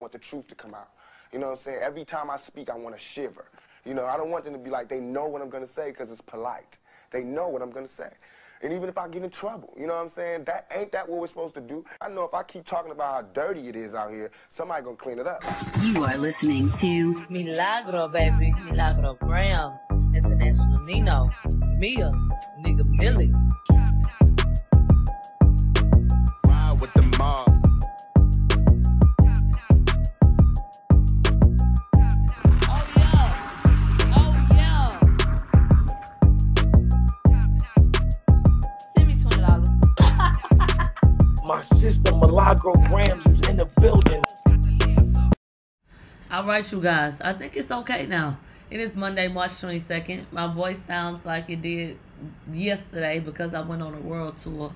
want the truth to come out. You know what I'm saying? Every time I speak, I want to shiver. You know, I don't want them to be like, they know what I'm going to say because it's polite. They know what I'm going to say. And even if I get in trouble, you know what I'm saying? That ain't that what we're supposed to do. I know if I keep talking about how dirty it is out here, somebody gonna clean it up. You are listening to Milagro, baby. Milagro Grams. International Nino. Mia. Nigga Millie. Right, you guys. I think it's okay now. It is Monday, March 22nd. My voice sounds like it did yesterday because I went on a world tour.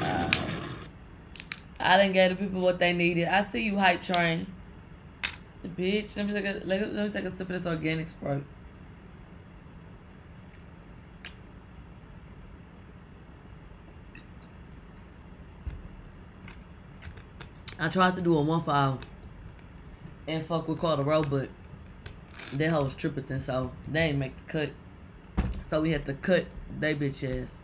Uh, I didn't get the people what they needed. I see you, hype train. Bitch, let me take a let let me take a sip of this organic sprite. I tried to do a one file and fuck with Row, but that hoe was tripping, so they ain't make the cut. So we had to cut they bitch ass.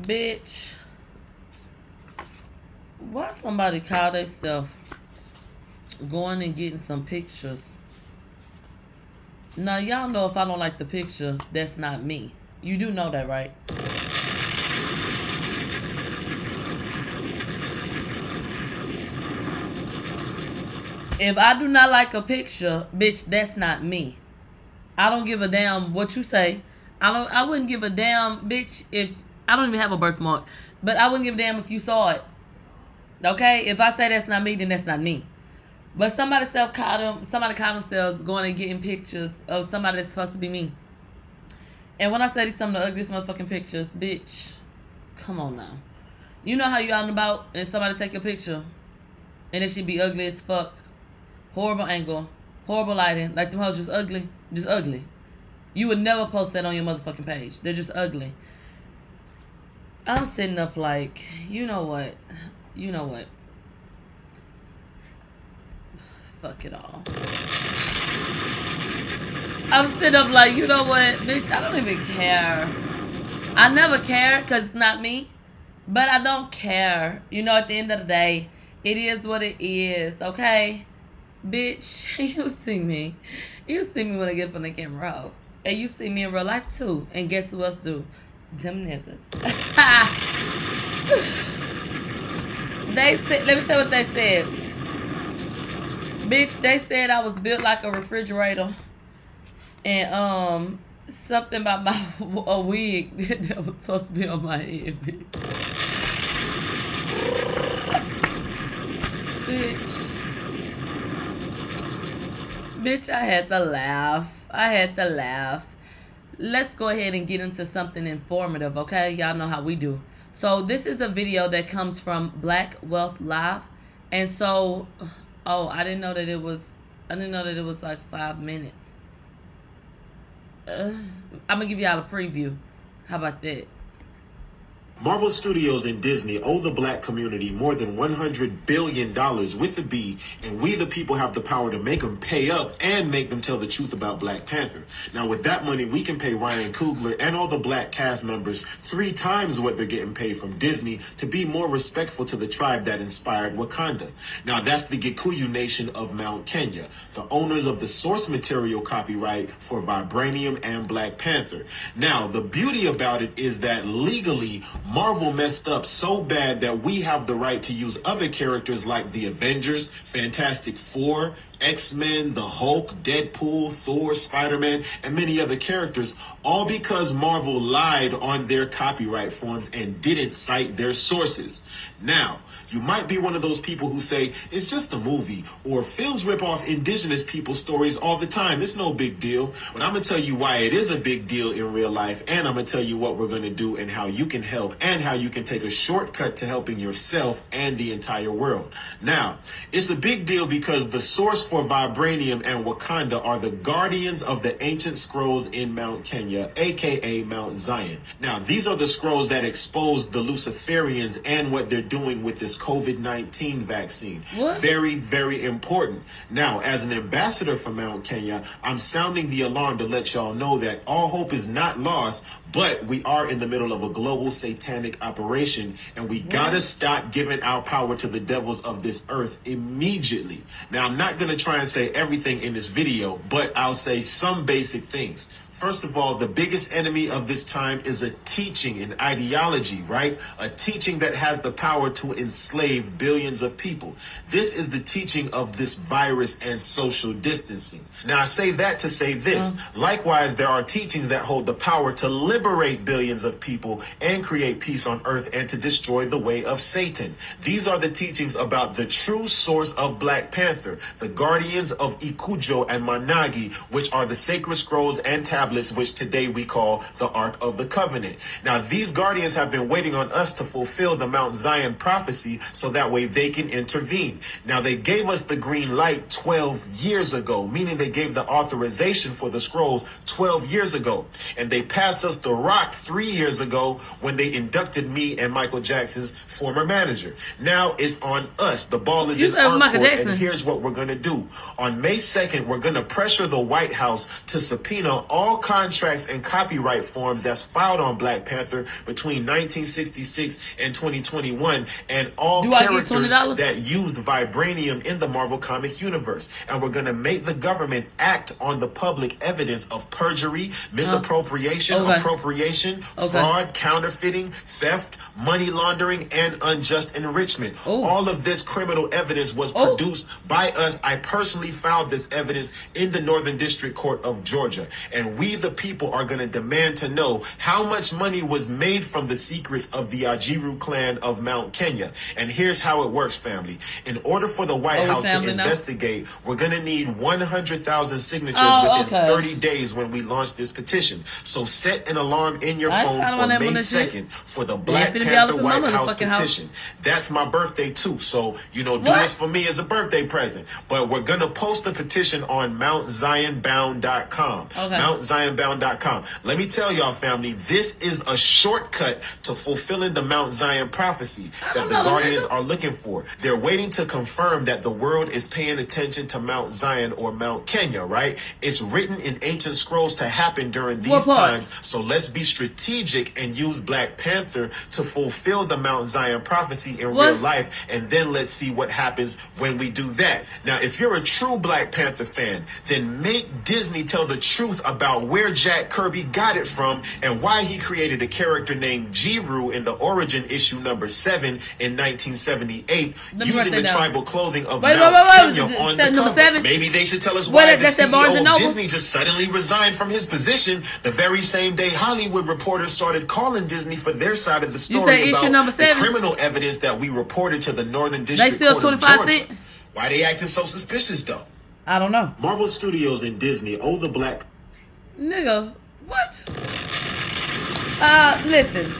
Bitch. Why somebody call themselves going and getting some pictures? Now y'all know if I don't like the picture, that's not me. You do know that, right? If I do not like a picture, bitch, that's not me. I don't give a damn what you say. I don't I wouldn't give a damn, bitch, if I don't even have a birthmark. But I wouldn't give a damn if you saw it. Okay? If I say that's not me, then that's not me. But somebody self caught them. Somebody caught themselves going and getting pictures of somebody that's supposed to be me. And when I say these some of the ugliest motherfucking pictures, bitch, come on now. You know how you out and about and somebody take your picture, and it should be ugly as fuck, horrible angle, horrible lighting, like them hoes just ugly, just ugly. You would never post that on your motherfucking page. They're just ugly. I'm sitting up like, you know what, you know what fuck it all. I'm sitting up like, you know what, bitch, I don't even care. I never care because it's not me, but I don't care. You know, at the end of the day, it is what it is, okay? Bitch, you see me. You see me when I get up on the camera, ho. And you see me in real life too. And guess who else do? Them niggas. they said, let me tell you what they said. Bitch, they said I was built like a refrigerator. And um something about my a wig that was supposed to be on my head, bitch. Bitch. Bitch, I had to laugh. I had to laugh. Let's go ahead and get into something informative, okay? Y'all know how we do. So this is a video that comes from Black Wealth Live. And so Oh, I didn't know that it was. I didn't know that it was like five minutes. Uh, I'm gonna give y'all a preview. How about that? Marvel Studios and Disney owe the black community more than $100 billion with a B, and we the people have the power to make them pay up and make them tell the truth about Black Panther. Now, with that money, we can pay Ryan Coogler and all the black cast members three times what they're getting paid from Disney to be more respectful to the tribe that inspired Wakanda. Now, that's the Gikuyu Nation of Mount Kenya, the owners of the source material copyright for Vibranium and Black Panther. Now, the beauty about it is that legally, Marvel messed up so bad that we have the right to use other characters like the Avengers, Fantastic Four, X-Men, the Hulk, Deadpool, Thor, Spider-Man, and many other characters, all because Marvel lied on their copyright forms and didn't cite their sources. Now, you might be one of those people who say, it's just a movie, or films rip off indigenous people's stories all the time. It's no big deal. But I'm going to tell you why it is a big deal in real life, and I'm going to tell you what we're going to do and how you can help, and how you can take a shortcut to helping yourself and the entire world. Now, it's a big deal because the source for vibranium and Wakanda are the guardians of the ancient scrolls in Mount Kenya, aka Mount Zion. Now, these are the scrolls that expose the Luciferians and what they're doing with this COVID 19 vaccine. What? Very, very important. Now, as an ambassador for Mount Kenya, I'm sounding the alarm to let y'all know that all hope is not lost, but we are in the middle of a global satanic operation, and we gotta stop giving our power to the devils of this earth immediately. Now, I'm not gonna try and say everything in this video, but I'll say some basic things. First of all, the biggest enemy of this time is a teaching, an ideology, right? A teaching that has the power to enslave billions of people. This is the teaching of this virus and social distancing. Now, I say that to say this. Likewise, there are teachings that hold the power to liberate billions of people and create peace on earth and to destroy the way of Satan. These are the teachings about the true source of Black Panther, the guardians of Ikujo and Managi, which are the sacred scrolls and tablets, which today we call the Ark of the Covenant. Now, these guardians have been waiting on us to fulfill the Mount Zion prophecy so that way they can intervene. Now, they gave us the green light 12 years ago, meaning they gave the authorization for the scrolls 12 years ago. And they passed us the rock three years ago when they inducted me and Michael Jackson's former manager. Now it's on us. The ball is You in our court, and here's what we're going to do. On May 2nd, we're going to pressure the White House to subpoena all contracts and copyright forms that's filed on Black Panther between 1966 and 2021 and all Do characters that used vibranium in the Marvel comic universe. And we're going to make the government act on the public evidence of perjury, misappropriation, Okay. appropriation, Okay. fraud, counterfeiting, theft, money laundering, and unjust enrichment. Oh. All of this criminal evidence was Oh. produced by us. I personally found this evidence in the Northern District Court of Georgia. And we, the people, are going to demand to know how much money was made from the secrets of the Ajiru clan of Mount Kenya. And here's how it works, family. In order for the White Oh, House to investigate, we're going to need 100,000 signatures Oh, within okay. 30 days when we launch this petition. So set an alarm in your ain't phone for May on that shit. 2nd for the Black finna be all Panther up in my White House motherfucking house. petition. That's my birthday too. So, you know, do What? this for me as a birthday present. But we're going to post the petition on mountzionbound.com. Okay. Mountzionbound.com. Let me tell y'all, family, this is a shortcut to fulfilling the Mount Zion prophecy that the Guardians are looking for. They're waiting to confirm that the world is paying attention to Mount Zion or Mount Kenya, right? It's written in ancient scrolls to happen during What these times. So let's be strategic and use Black Panther to fulfill the Mount Zion prophecy in What? real life. And then let's see what happens when we do that. Now, if you're a true Black Panther fan, then make Disney tell the truth about where Jack Kirby got it from and why he created a character named Jiru in the origin issue number seven in 1978 Let me write using the down. tribal clothing of Wait, Mount wait, wait, wait. Kenya on the number cover. seven? Maybe they should tell us why that- the that's at Barnes and CEO of Disney just suddenly resigned from his position the very same day Hollywood reporters started calling Disney for their side of the story about number the seven? criminal evidence that we reported to the Northern District still Court of 25 Georgia. cent? Why they acting so suspicious though? I don't know. Marvel Studios and Disney owe the black Nigga, what? Uh, listen.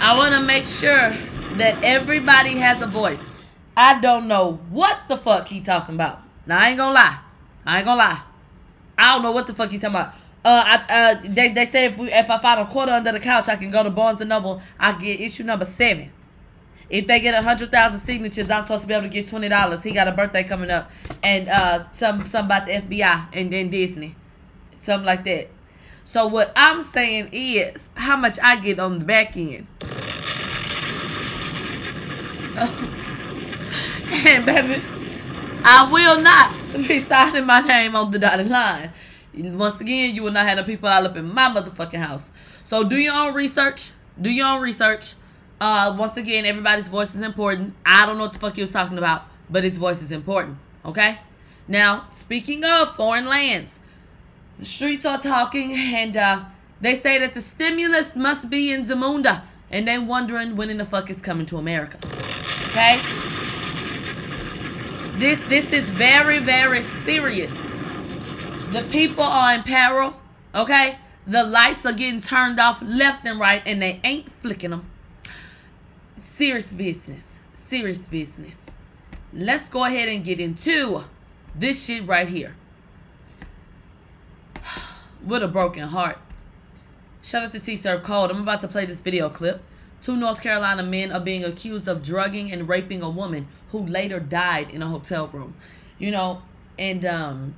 I want to make sure that everybody has a voice. I don't know what the fuck he talking about. Now I ain't gonna lie. I ain't gonna lie. I don't know what the fuck he talking about. Uh, I, uh, they, they say if we, if I find a quarter under the couch, I can go to Barnes and Noble. I get issue number seven. If they get a hundred thousand signatures, I'm supposed to be able to get twenty dollars. He got a birthday coming up, and uh, some some about the FBI and then Disney, something like that. So what I'm saying is how much I get on the back end. and baby, I will not be signing my name on the dotted line. Once again, you will not have the people all up in my motherfucking house. So do your own research. Do your own research. Uh, once again, everybody's voice is important. I don't know what the fuck he was talking about, but his voice is important. Okay. Now, speaking of foreign lands, the streets are talking, and uh, they say that the stimulus must be in Zamunda, and they're wondering when in the fuck it's coming to America. Okay. This this is very very serious. The people are in peril. Okay. The lights are getting turned off left and right, and they ain't flicking them. Serious business. Serious business. let's go ahead and get into this shit right here. With a broken heart. Shout out to T Surf Cold. I'm about to play this video clip. Two North Carolina men are being accused of drugging and raping a woman who later died in a hotel room. You know, and um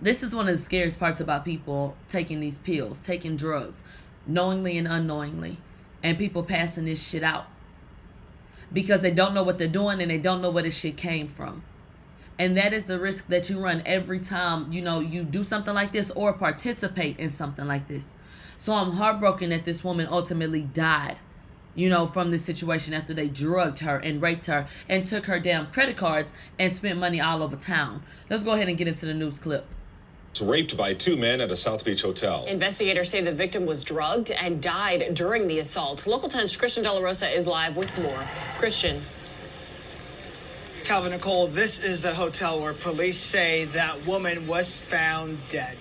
this is one of the scariest parts about people taking these pills, taking drugs, knowingly and unknowingly, and people passing this shit out because they don't know what they're doing and they don't know where this shit came from. And that is the risk that you run every time, you know, you do something like this or participate in something like this. So I'm heartbroken that this woman ultimately died, you know, from this situation after they drugged her and raped her and took her damn credit cards and spent money all over town. Let's go ahead and get into the news clip. raped by two men at a South Beach hotel. Investigators say the victim was drugged and died during the assault. Local 10's Christian De La Rosa is live with more. Christian. Calvin Nicole, this is a hotel where police say that woman was found dead.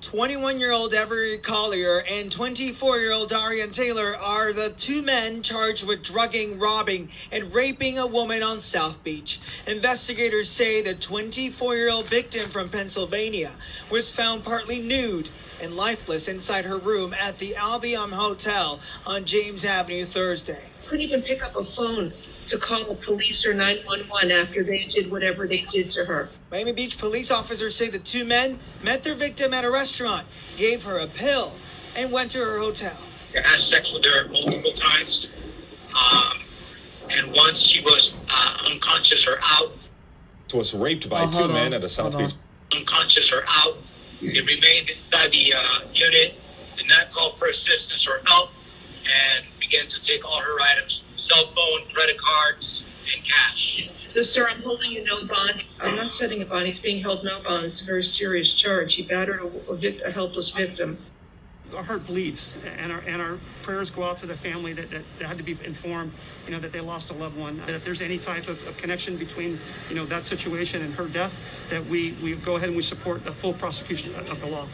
21 year old Everett Collier and 24 year old Darian Taylor are the two men charged with drugging, robbing, and raping a woman on South Beach. Investigators say the 24 year old victim from Pennsylvania was found partly nude and lifeless inside her room at the Albion Hotel on James Avenue Thursday. couldn't even pick up a phone to call the police or 911 after they did whatever they did to her. Miami Beach police officers say the two men met their victim at a restaurant, gave her a pill, and went to her hotel. had sex with her multiple times. Um, and once she was uh, unconscious or out, Was raped by Oh, two hold men at a South Hold Beach. unconscious or out, it remained inside the uh, unit, did not call for assistance or help, and began to take all her items cell phone, credit cards, and cash. So, sir, I'm holding you no bond. I'm not setting a bond. He's being held no bond. It's a very serious charge. He battered a, a, vic- a helpless victim. our heart bleeds and our and our prayers go out to the family that, that, that had to be informed you know that they lost a loved one that if there's any type of, of connection between you know that situation and her death that we we go ahead and we support the full prosecution of the law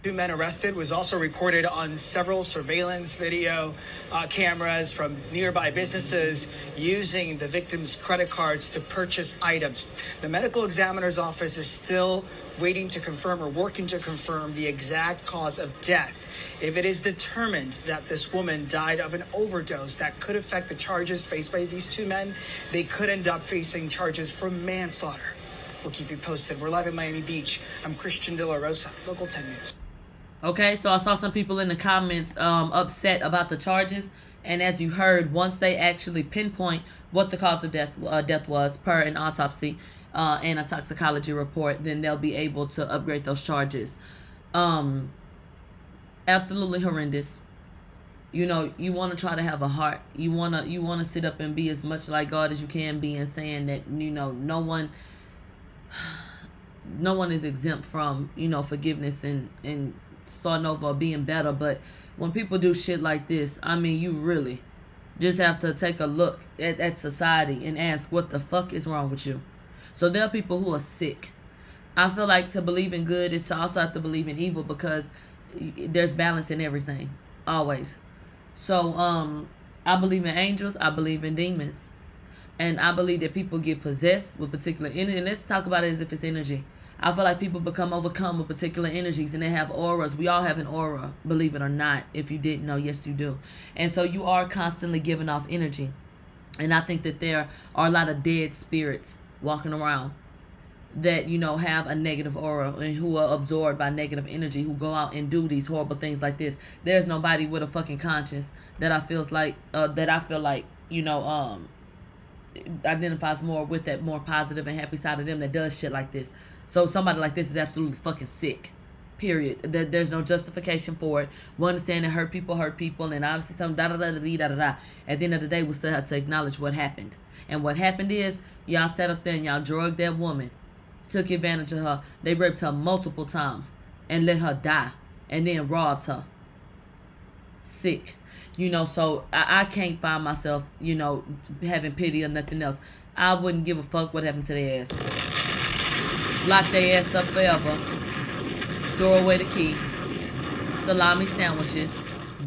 Two men arrested was also recorded on several surveillance video uh, cameras from nearby businesses using the victim's credit cards to purchase items. The medical examiner's office is still waiting to confirm or working to confirm the exact cause of death. If it is determined that this woman died of an overdose that could affect the charges faced by these two men, they could end up facing charges for manslaughter. We'll keep you posted. We're live in Miami Beach. I'm Christian De La Rosa, Local 10 News. Okay, so I saw some people in the comments um, upset about the charges, and as you heard, once they actually pinpoint what the cause of death uh, death was per an autopsy uh, and a toxicology report, then they'll be able to upgrade those charges. Um, absolutely horrendous. You know, you want to try to have a heart. You wanna you wanna sit up and be as much like God as you can be, and saying that you know no one no one is exempt from you know forgiveness and and starting over or being better but when people do shit like this i mean you really just have to take a look at, at society and ask what the fuck is wrong with you so there are people who are sick i feel like to believe in good is to also have to believe in evil because there's balance in everything always so um i believe in angels i believe in demons and I believe that people get possessed with particular energy. And let's talk about it as if it's energy. I feel like people become overcome with particular energies and they have auras. We all have an aura, believe it or not. If you didn't know, yes, you do. And so you are constantly giving off energy. And I think that there are a lot of dead spirits walking around that, you know, have a negative aura and who are absorbed by negative energy, who go out and do these horrible things like this. There's nobody with a fucking conscience that I feels like, uh, that I feel like, you know, um, identifies more with that more positive and happy side of them that does shit like this. So somebody like this is absolutely fucking sick. Period. There, there's no justification for it. We understand that hurt people hurt people, and obviously some da da da da da da da. At the end of the day, we still have to acknowledge what happened. And what happened is y'all sat up there and y'all drugged that woman, took advantage of her. They raped her multiple times and let her die, and then robbed her. Sick you know so I, I can't find myself you know having pity or nothing else i wouldn't give a fuck what happened to their ass lock their ass up forever throw away the key salami sandwiches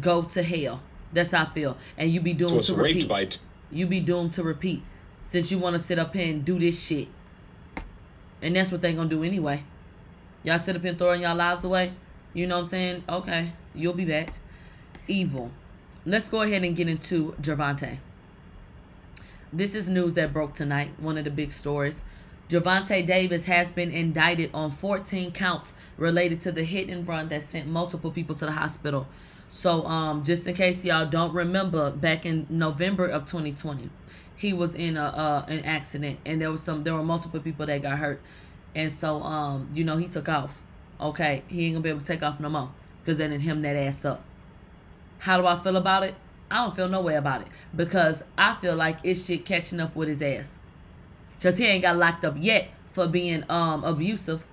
go to hell that's how i feel and you be doomed Was to repeat by. T- you be doomed to repeat since you want to sit up here and do this shit. And that's what they gonna do anyway. Y'all sit up here throwing y'all lives away. You know what I'm saying? Okay, you'll be back. Evil. Let's go ahead and get into Javante. This is news that broke tonight. One of the big stories. Javante Davis has been indicted on 14 counts related to the hit and run that sent multiple people to the hospital. So, um, just in case y'all don't remember, back in November of 2020, he was in a uh, an accident, and there was some there were multiple people that got hurt, and so um, you know, he took off. Okay, he ain't gonna be able to take off no more because they didn't him that ass up. How do I feel about it? I don't feel no way about it because I feel like it's shit catching up with his ass. Cause he ain't got locked up yet for being um abusive.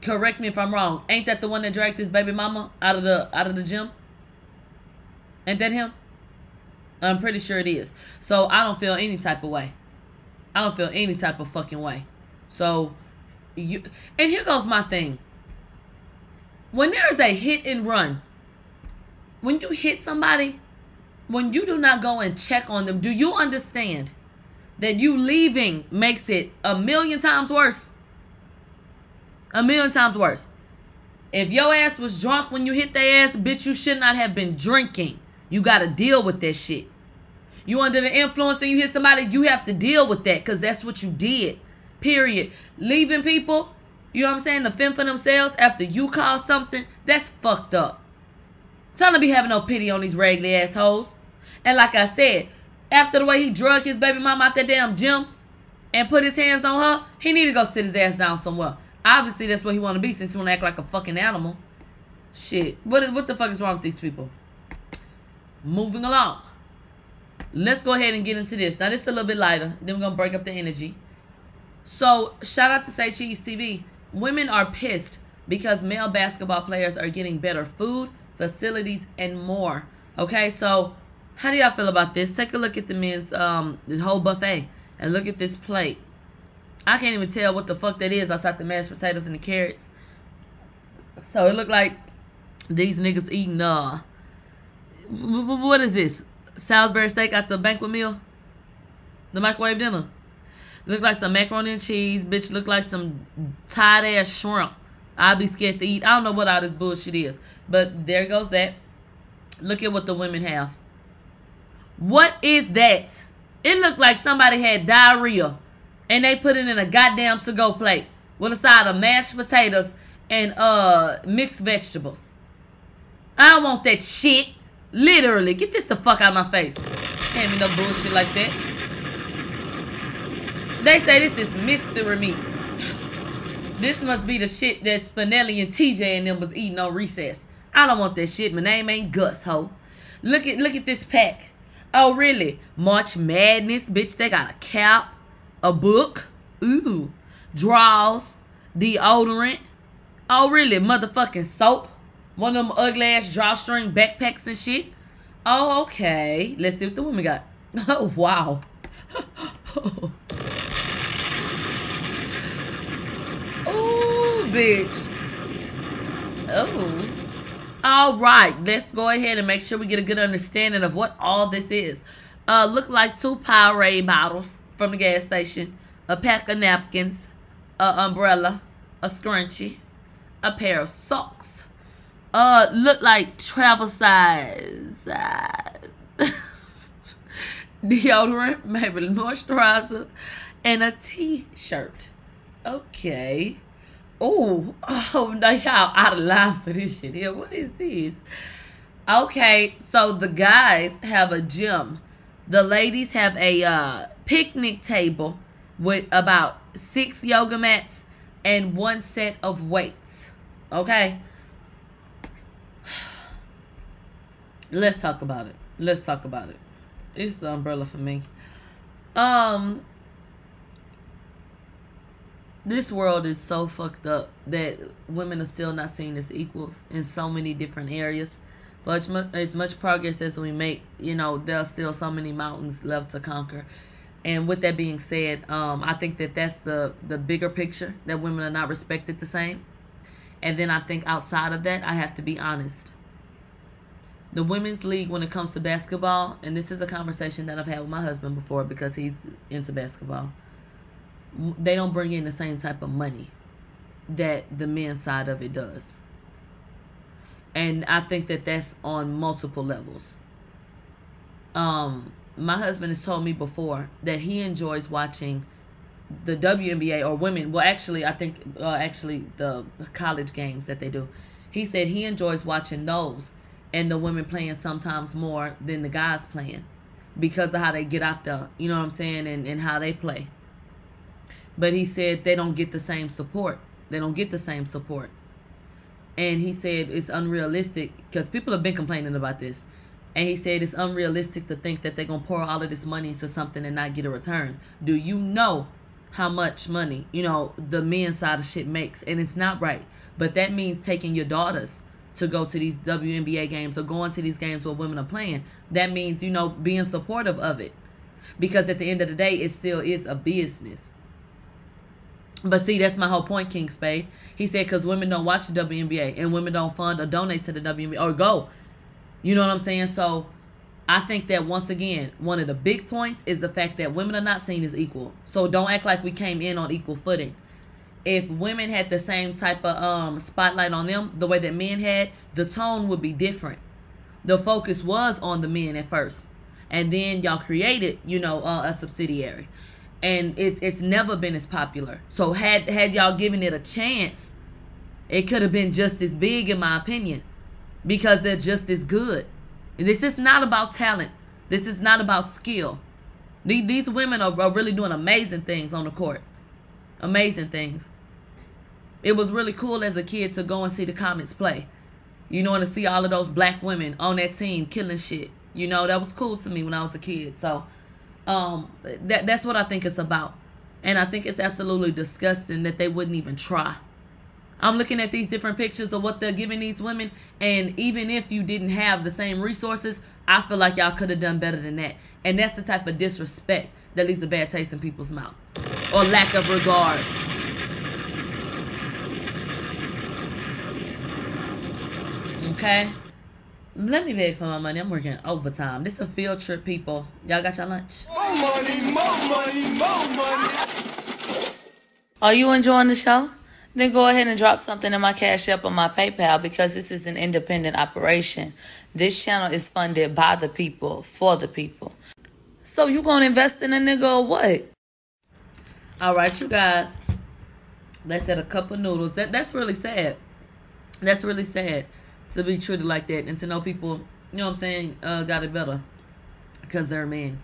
Correct me if I'm wrong. Ain't that the one that dragged his baby mama out of the out of the gym? Ain't that him? I'm pretty sure it is. So I don't feel any type of way. I don't feel any type of fucking way. So you and here goes my thing. When there is a hit and run, when you hit somebody, when you do not go and check on them, do you understand that you leaving makes it a million times worse? A million times worse. If your ass was drunk when you hit their ass, bitch, you should not have been drinking. You got to deal with that shit. You under the influence and you hit somebody, you have to deal with that because that's what you did. Period. Leaving people, you know what I'm saying, the fend for themselves after you call something, that's fucked up. Trying to be having no pity on these raggedy assholes. And like I said, after the way he drugged his baby mama out that damn gym and put his hands on her, he need to go sit his ass down somewhere. Obviously, that's what he want to be since he want to act like a fucking animal. Shit. What, what the fuck is wrong with these people? Moving along. Let's go ahead and get into this. Now, this is a little bit lighter. Then we're going to break up the energy. So, shout out to Say Cheese TV. Women are pissed because male basketball players are getting better food, facilities, and more. Okay, so how do y'all feel about this? Take a look at the men's um the whole buffet and look at this plate. I can't even tell what the fuck that is outside the mashed potatoes and the carrots. So it looked like these niggas eating uh what is this? Salisbury steak at the banquet meal? The microwave dinner. Look like some macaroni and cheese. Bitch look like some tight ass shrimp. I'll be scared to eat. I don't know what all this bullshit is. But there goes that. Look at what the women have. What is that? It looked like somebody had diarrhea and they put it in a goddamn to-go plate with a side of mashed potatoes and uh mixed vegetables. I don't want that shit. Literally, get this the fuck out of my face. Hand me no bullshit like that. They say this is mystery meat. This must be the shit that Spinelli and TJ and them was eating on recess. I don't want that shit. My name ain't Gus, ho. Look at look at this pack. Oh really? March Madness, bitch. They got a cap, a book, ooh, draws, deodorant. Oh really? Motherfucking soap. One of them ugly ass drawstring backpacks and shit. Oh okay. Let's see what the woman got. Oh wow. oh bitch. Oh. All right, let's go ahead and make sure we get a good understanding of what all this is. Uh, look like two Powerade bottles from the gas station, a pack of napkins, a umbrella, a scrunchie, a pair of socks. Uh, look like travel size uh, deodorant, maybe moisturizer, and a t-shirt. Okay. Oh, oh, now y'all out of line for this shit here. What is this? Okay, so the guys have a gym. The ladies have a uh, picnic table with about six yoga mats and one set of weights. Okay. Let's talk about it. Let's talk about it. It's the umbrella for me. Um, this world is so fucked up that women are still not seen as equals in so many different areas. For as much, as much progress as we make, you know, there are still so many mountains left to conquer. And with that being said, um, I think that that's the the bigger picture that women are not respected the same. And then I think outside of that, I have to be honest. the women's league when it comes to basketball, and this is a conversation that I've had with my husband before because he's into basketball. They don't bring in the same type of money that the men's side of it does. And I think that that's on multiple levels. Um, my husband has told me before that he enjoys watching the WNBA or women. Well, actually, I think uh, actually the college games that they do. He said he enjoys watching those and the women playing sometimes more than the guys playing because of how they get out there. You know what I'm saying? And, and how they play. But he said they don't get the same support. They don't get the same support. And he said it's unrealistic because people have been complaining about this. And he said it's unrealistic to think that they're going to pour all of this money into something and not get a return. Do you know how much money, you know, the men side of shit makes? And it's not right. But that means taking your daughters to go to these WNBA games or going to these games where women are playing. That means, you know, being supportive of it. Because at the end of the day, it still is a business. But see, that's my whole point, King Spade. He said because women don't watch the WNBA and women don't fund or donate to the WNBA or go. You know what I'm saying? So I think that once again, one of the big points is the fact that women are not seen as equal. So don't act like we came in on equal footing. If women had the same type of um, spotlight on them, the way that men had, the tone would be different. The focus was on the men at first, and then y'all created, you know, uh, a subsidiary and it's it's never been as popular. So had had y'all given it a chance, it could have been just as big in my opinion, because they're just as good. This is not about talent. This is not about skill. These these women are, really doing amazing things on the court, amazing things. It was really cool as a kid to go and see the Comets play, you know, and to see all of those black women on that team killing shit. You know, that was cool to me when I was a kid. So um, that that's what I think it's about. And I think it's absolutely disgusting that they wouldn't even try. I'm looking at these different pictures of what they're giving these women, and even if you didn't have the same resources, I feel like y'all could have done better than that. And that's the type of disrespect that leaves a bad taste in people's mouth, or lack of regard. Okay. Let me beg for my money. I'm working overtime. This is a field trip, people. Y'all got your lunch? More money, more money, more money. Are you enjoying the show? Then go ahead and drop something in my Cash App or my PayPal because this is an independent operation. This channel is funded by the people, for the people. So you gonna invest in a nigga or what? All right, you guys. They said a cup of noodles. That that's really sad. That's really sad to be treated like that and to know people, you know what I'm saying, uh, got it better because they're men.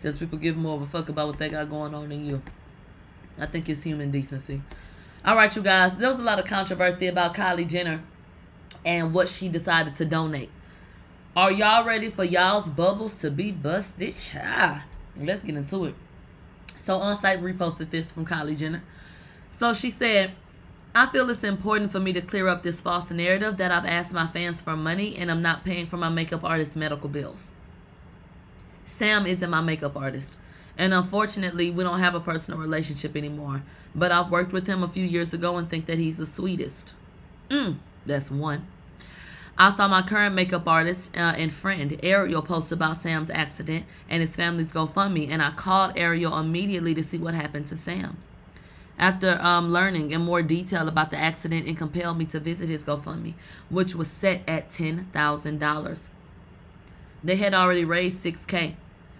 Because people give more of a fuck about what they got going on than you. I think it's human decency. All right, you guys. There was a lot of controversy about Kylie Jenner and what she decided to donate. Are y'all ready for y'all's bubbles to be busted? Ah, let's get into it. So, Onsite reposted this from Kylie Jenner. So she said, I feel it's important for me to clear up this false narrative that I've asked my fans for money and I'm not paying for my makeup artist's medical bills. Sam isn't my makeup artist. And unfortunately, we don't have a personal relationship anymore. But I've worked with him a few years ago and think that he's the sweetest. Mm, that's one. I saw my current makeup artist uh, and friend Ariel post about Sam's accident and his family's GoFundMe, and I called Ariel immediately to see what happened to Sam. After um, learning in more detail about the accident, it compelled me to visit his GoFundMe, which was set at $10,000. They had already raised 6K,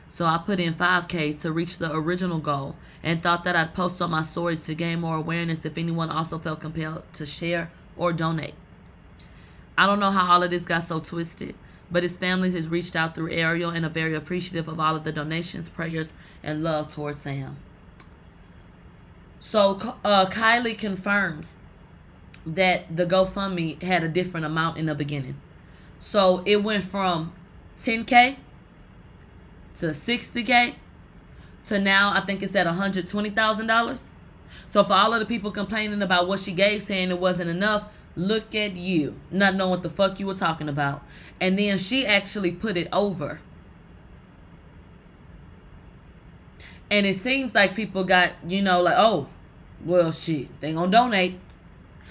so I put in 5K to reach the original goal and thought that I'd post on my stories to gain more awareness if anyone also felt compelled to share or donate. I don't know how all of this got so twisted, but his family has reached out through Ariel and are very appreciative of all of the donations, prayers, and love towards Sam. So uh, Kylie confirms that the GoFundMe had a different amount in the beginning. So it went from 10K to 60K to now I think it's at $120,000. So for all of the people complaining about what she gave, saying it wasn't enough, look at you, not knowing what the fuck you were talking about. And then she actually put it over. And it seems like people got, you know, like, oh, well, shit, they gonna donate.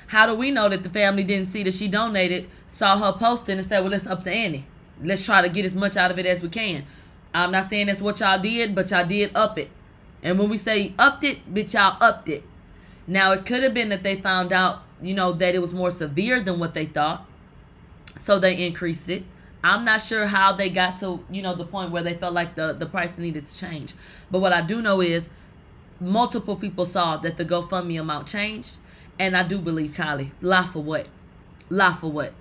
How do we know that the family didn't see that she donated, saw her posting, and said, well, it's up to Annie? Let's try to get as much out of it as we can. I'm not saying that's what y'all did, but y'all did up it. And when we say upped it, bitch, y'all upped it. Now, it could have been that they found out, you know, that it was more severe than what they thought. So they increased it. I'm not sure how they got to, you know, the point where they felt like the, the price needed to change. But what I do know is multiple people saw that the GoFundMe amount changed. And I do believe Kylie. Lie for what? Lie for what?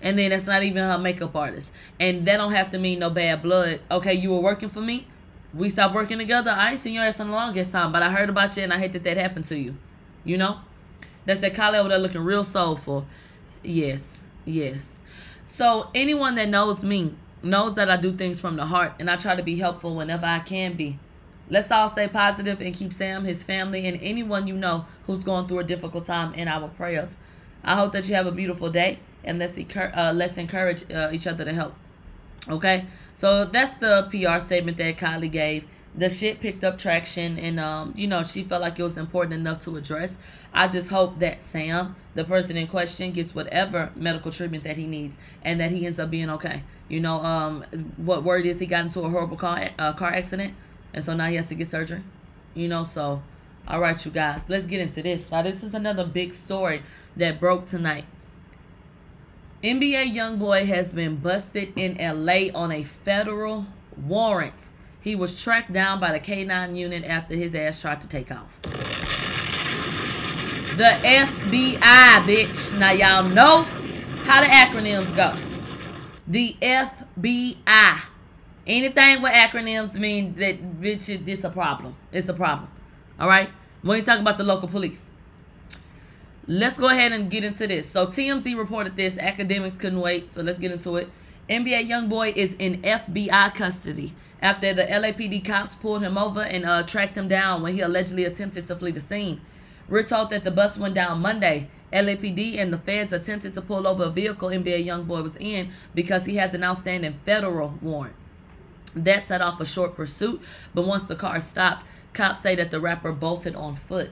And then that's not even her makeup artist. And that don't have to mean no bad blood. Okay, you were working for me. We stopped working together. I ain't seen your ass in the longest time, but I heard about you and I hate that that happened to you. You know? That's that Kylie over there looking real soulful. Yes, yes. So anyone that knows me knows that I do things from the heart and I try to be helpful whenever I can be. Let's all stay positive and keep Sam, his family, and anyone you know who's going through a difficult time in our prayers. I hope that you have a beautiful day and let's, uh, let's encourage uh, each other to help. Okay? So that's the PR statement that Kylie gave. The shit picked up traction and, um, you know, she felt like it was important enough to address. I just hope that Sam, the person in question, gets whatever medical treatment that he needs and that he ends up being okay. You know, um, what word is he got into a horrible car, uh, car accident and so now he has to get surgery. You know, so all right, you guys, let's get into this. Now, this is another big story that broke tonight. NBA YoungBoy has been busted in LA on a federal warrant. He was tracked down by the K9 unit after his ass tried to take off. The FBI, bitch. Now, y'all know how the acronyms go. The FBI. Anything with acronyms mean that bitch it's a problem. It's a problem. All right? When you talk about the local police. Let's go ahead and get into this. So TMZ reported this. Akademiks couldn't wait. So let's get into it. NBA YoungBoy is in FBI custody after the LAPD cops pulled him over and uh, tracked him down when he allegedly attempted to flee the scene. We're told that the bus went down Monday. LAPD and the feds attempted to pull over a vehicle NBA YoungBoy was in because he has an outstanding federal warrant. That set off a short pursuit, but once the car stopped, cops say that the rapper bolted on foot.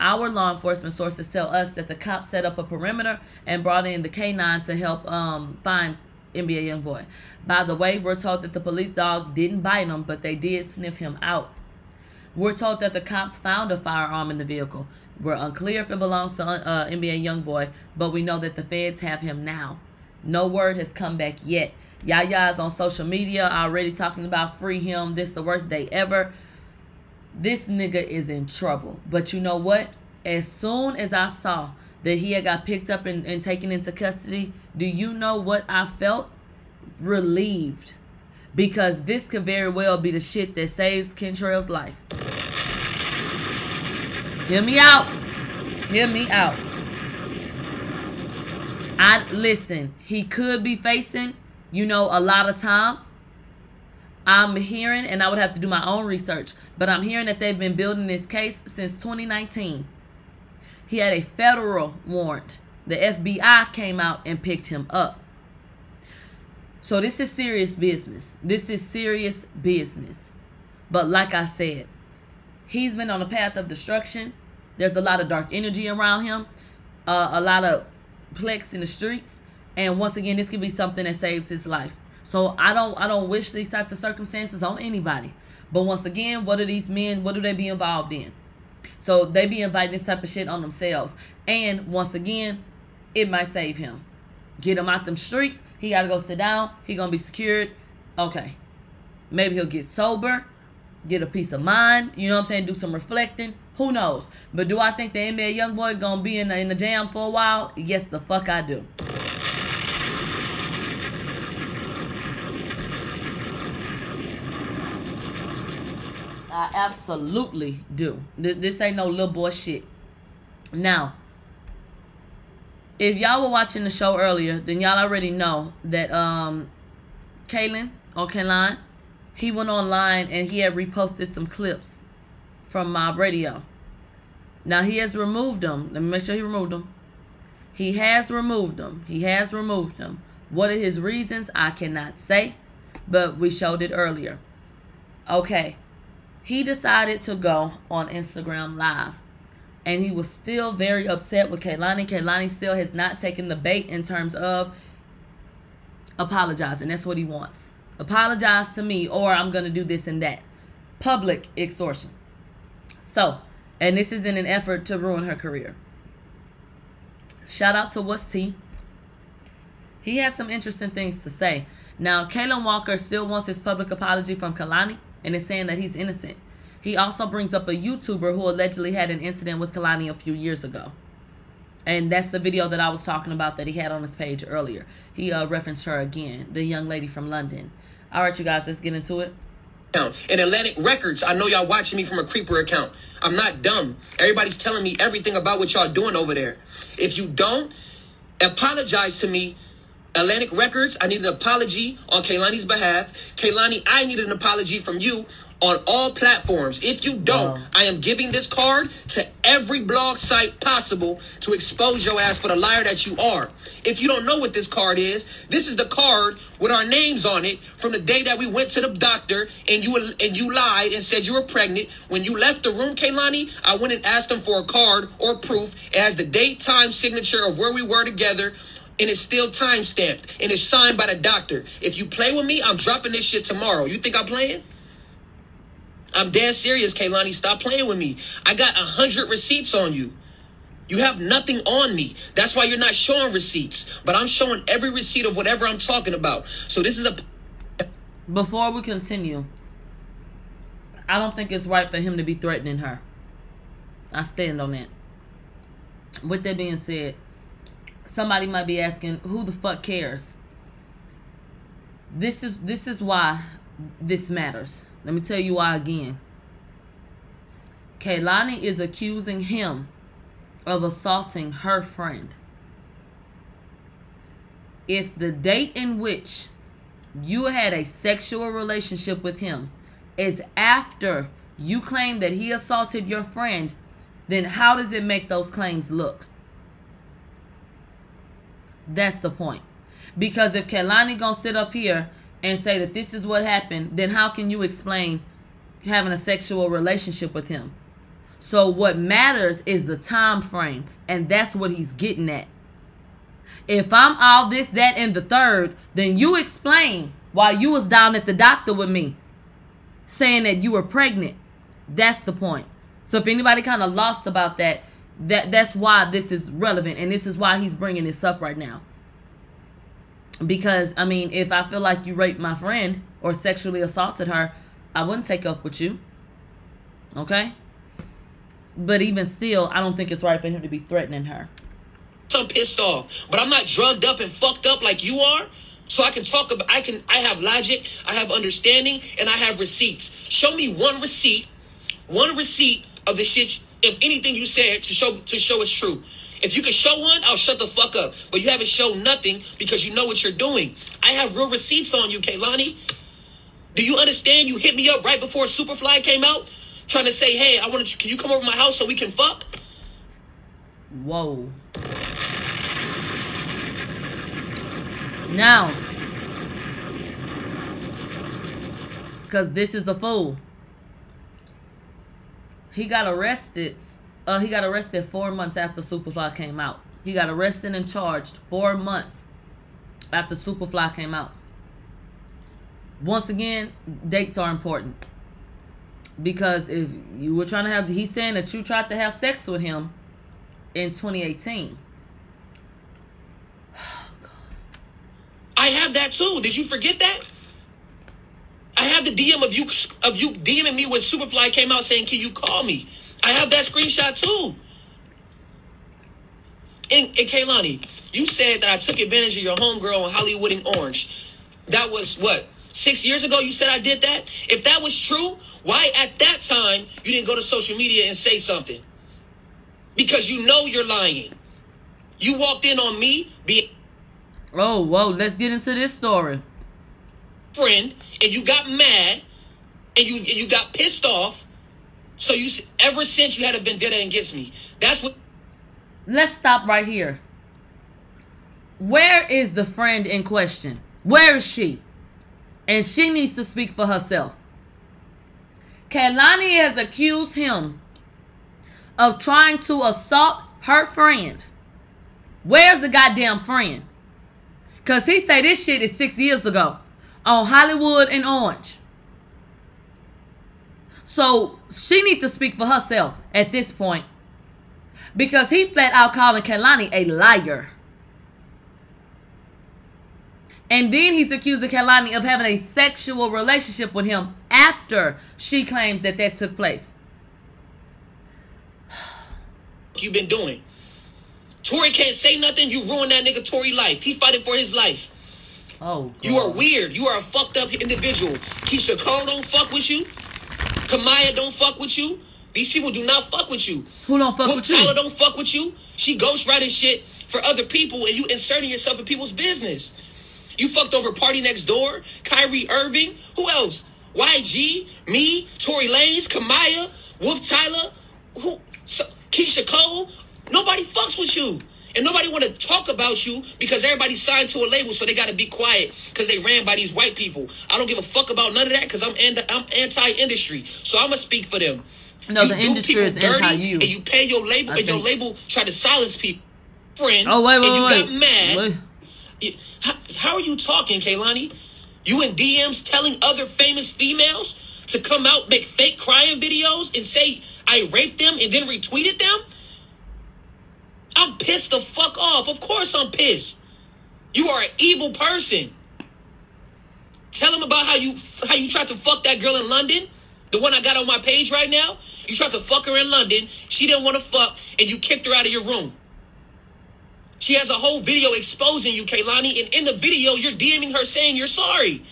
Our law enforcement sources tell us that the cops set up a perimeter and brought in the K9 to help um, find NBA YoungBoy. By the way, we're told that the police dog didn't bite him, but they did sniff him out. We're told that the cops found a firearm in the vehicle. We're unclear if it belongs to uh, NBA YoungBoy, but we know that the feds have him now. No word has come back yet. Yaya's on social media already talking about free him. This the worst day ever. This nigga is in trouble. But you know what? As soon as I saw that he had got picked up and, and taken into custody, do you know what I felt? Relieved. Because this could very well be the shit that saves Kentrell's life. Hear me out. Hear me out. I listen, he could be facing, you know, a lot of time. I'm hearing, and I would have to do my own research, but I'm hearing that they've been building this case since 2019. He had a federal warrant. The FBI came out and picked him up. So this is serious business. This is serious business. But like I said, he's been on a path of destruction. There's a lot of dark energy around him, uh, a lot of plex in the streets, and once again, this could be something that saves his life. So I don't I don't wish these types of circumstances on anybody. But once again, what are these men? What do they be involved in? So they be inviting this type of shit on themselves. And once again, it might save him. Get him out them streets. He got to go sit down. He to be secured. Okay. Maybe he'll get sober. Get a peace of mind. You know what I'm saying? Do some reflecting. Who knows? But do I think the NBA YoungBoy to be in the, in the jam for a while? Yes, the fuck I do. I absolutely do. This ain't no little boy shit. Now, if y'all were watching the show earlier, then y'all already know that um Kalen or Kaline, he went online and he had reposted some clips from my radio. Now he has removed them. Let me make sure he removed them. He has removed them. He has removed them. What are his reasons? I cannot say, but we showed it earlier. Okay he decided to go on Instagram Live. And he was still very upset with Kaylani. Kaylani still has not taken the bait in terms of apologizing. That's what he wants. Apologize to me, or I'm going to do this and that. Public extortion. So, and this is in an effort to ruin her career. Shout out to What's T. He had some interesting things to say. Now, Kaylan Walker still wants his public apology from Kalani and is saying that he's innocent. He also brings up a YouTuber who allegedly had an incident with Kehlani a few years ago. And that's the video that I was talking about that he had on his page earlier. He uh, referenced her again, the young lady from London. All right, you guys, let's get into it. In Atlantic Records, I know y'all watching me from a creeper account. I'm not dumb. Everybody's telling me everything about what y'all doing over there. If you don't, apologize to me. Atlantic Records, I need an apology on Kehlani's behalf. Kehlani, I need an apology from you on all platforms. If you don't, wow. I am giving this card to every blog site possible to expose your ass for the liar that you are. If you don't know what this card is, this is the card with our names on it from the day that we went to the doctor and you and you lied and said you were pregnant. When you left the room, Kehlani, I went and asked them for a card or proof. It has the date, time, signature of where we were together and it's still time stamped and it's signed by the doctor. If you play with me, I'm dropping this shit tomorrow. You think I'm playing? I'm dead serious, Kehlani. Stop playing with me. I got a hundred receipts on you. You have nothing on me. That's why you're not showing receipts. But I'm showing every receipt of whatever I'm talking about. So this is a. Before we continue, I don't think it's right for him to be threatening her. I stand on that. With that being said, somebody might be asking, who the fuck cares? This is this is why this matters. Let me tell you why again. Kehlani is accusing him of assaulting her friend. If the date in which you had a sexual relationship with him is after you claim that he assaulted your friend, then how does it make those claims look? That's the point. Because if Kehlani gonna sit up here and say that this is what happened, then how can you explain having a sexual relationship with him? So what matters is the time frame, and that's what he's getting at. If I'm all this, that, and the third, then you explain why you was down at the doctor with me, saying that you were pregnant. That's the point. So if anybody kind of lost about that, that that's why this is relevant, and this is why he's bringing this up right now because I mean, if I feel like you raped my friend or sexually assaulted her, I wouldn't take up with you. Okay? But even still, I don't think it's right for him to be threatening her. I'm pissed off, but I'm not drugged up and fucked up like you are. So I can talk about I can I have logic, I have understanding, and I have receipts. Show me one receipt, one receipt of the shit of anything you said to show to show it's true. If you can show one, I'll shut the fuck up. But you haven't shown nothing because you know what you're doing. I have real receipts on you, Kehlani. Do you understand? You hit me up right before Superfly came out, trying to say, "Hey, I want to. Can you come over to my house so we can fuck?" Whoa. Now, because this is a fool. He got arrested uh, he got arrested four months after Superfly came out. He got arrested and charged four months after Superfly came out. Once again, dates are important. Because if you were trying to have, he's saying that you tried to have sex with him in 2018. I have that too. Did you forget that? I have the DM of you of you DMing me when Superfly came out saying, "Can you call me?" I have that screenshot too. And, and Kaylani, you said that I took advantage of your homegirl on Hollywood and Orange. That was what? Six years ago, you said I did that? If that was true, why at that time you didn't go to social media and say something? Because you know you're lying. You walked in on me being. Oh, whoa, let's get into this story. Friend, and you got mad, and you and you got pissed off, so you ever since you had a vendetta against me. That's what. Let's stop right here. Where is the friend in question? Where is she? And she needs to speak for herself. Kehlani has accused him of trying to assault her friend. Where's the goddamn friend? Cause he say this shit is six years ago on Hollywood and Orange. So she needs to speak for herself at this point. Because he flat out calling Kehlani a liar. And then he's accusing Kehlani of having a sexual relationship with him after she claims that that took place. you been doing? Tory can't say nothing. You ruined that nigga Tory life. He fighting for his life. Oh. You are weird. You are a fucked up individual. Keyshia Cole don't fuck with you. Kamaiyah don't fuck with you. These people do not fuck with you. Who don't fuck with you? Tyla don't fuck with you. She ghostwriting shit for other people and you inserting yourself in people's business. You fucked over PartyNextDoor, Kyrie Irving. Who else? YG, me, Tory Lanez, Kamaiyah, Wolf Tyla, who, so, Keyshia Cole. Nobody fucks with you. And nobody want to talk about you because everybody signed to a label, so they got to be quiet because they ran by these white people. I don't give a fuck about none of that because I'm anti, I'm anti-industry, so I'm gonna speak for them. No, you the industry people is dirty, anti-you. and you pay your label, I and your label try to silence people. Friend, Oh, wait, wait, and you wait, got mad. wait. How, how are you talking, Kehlani? You in DMs telling other famous females to come out, make fake crying videos, and say I raped them, and then retweeted them? I'm pissed the fuck off. Of course I'm pissed. You are an evil person. Tell him about how you how you tried to fuck that girl in London. The one I got on my page right now. You tried to fuck her in London. She didn't want to fuck, and you kicked her out of your room. She has a whole video exposing you, Kehlani, and in the video, you're DMing her saying you're sorry.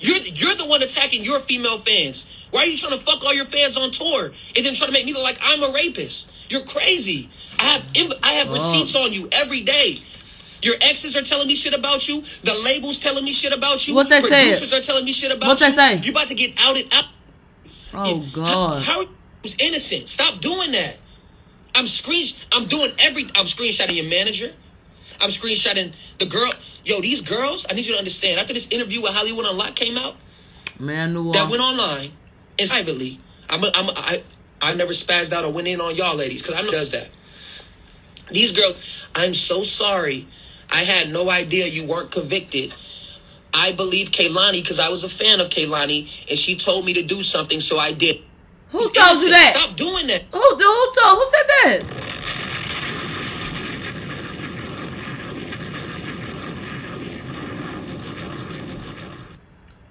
You're you're the one attacking your female fans. Why are you trying to fuck all your fans on tour and then trying to make me look like I'm a rapist? You're crazy. I have I have receipts on you every day. Your exes are telling me shit about you. The labels telling me shit about you. What they said? Producers are telling me shit about What they you. say? You about to get outed out. Oh How, God. how you who's innocent? Stop doing that. I'm screen. I'm doing every. I'm screenshotting your manager. I'm screenshotting the girl. Yo, these girls. I need you to understand. After this interview with Hollywood Unlocked came out, Man, that went online and privately. I'm. A, I'm. A, I. I never spazzed out or went in on y'all ladies because I know does that. These girls. I'm so sorry. I had no idea you weren't convicted. I believe Kehlani because I was a fan of Kehlani, and she told me to do something, so I did. Who told you that? Stop doing that. Who, who told? Who said that?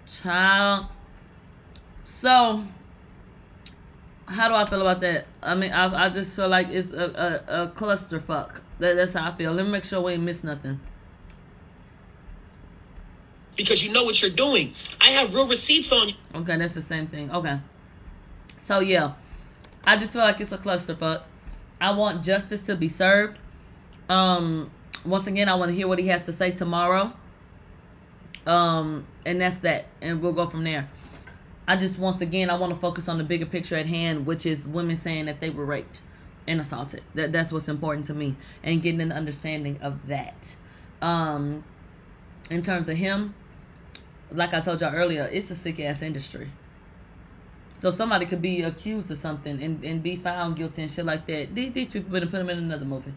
Child. So, how do I feel about that? I mean, I, I just feel like it's a, a, a clusterfuck. That, that's how I feel. Let me make sure we ain't miss nothing. because you know what you're doing. I have real receipts on you. Okay, that's the same thing. Okay. So yeah, I just feel like it's a clusterfuck. I want justice to be served. Um, once again, I want to hear what he has to say tomorrow. Um, and that's that, and we'll go from there. I just once again, I want to focus on the bigger picture at hand, which is women saying that they were raped and assaulted. That that's what's important to me, and getting an understanding of that. Um, in terms of him, like I told y'all earlier, it's a sick ass industry. So somebody could be accused of something and, and be found guilty and shit like that. These, these people better put them in another movie.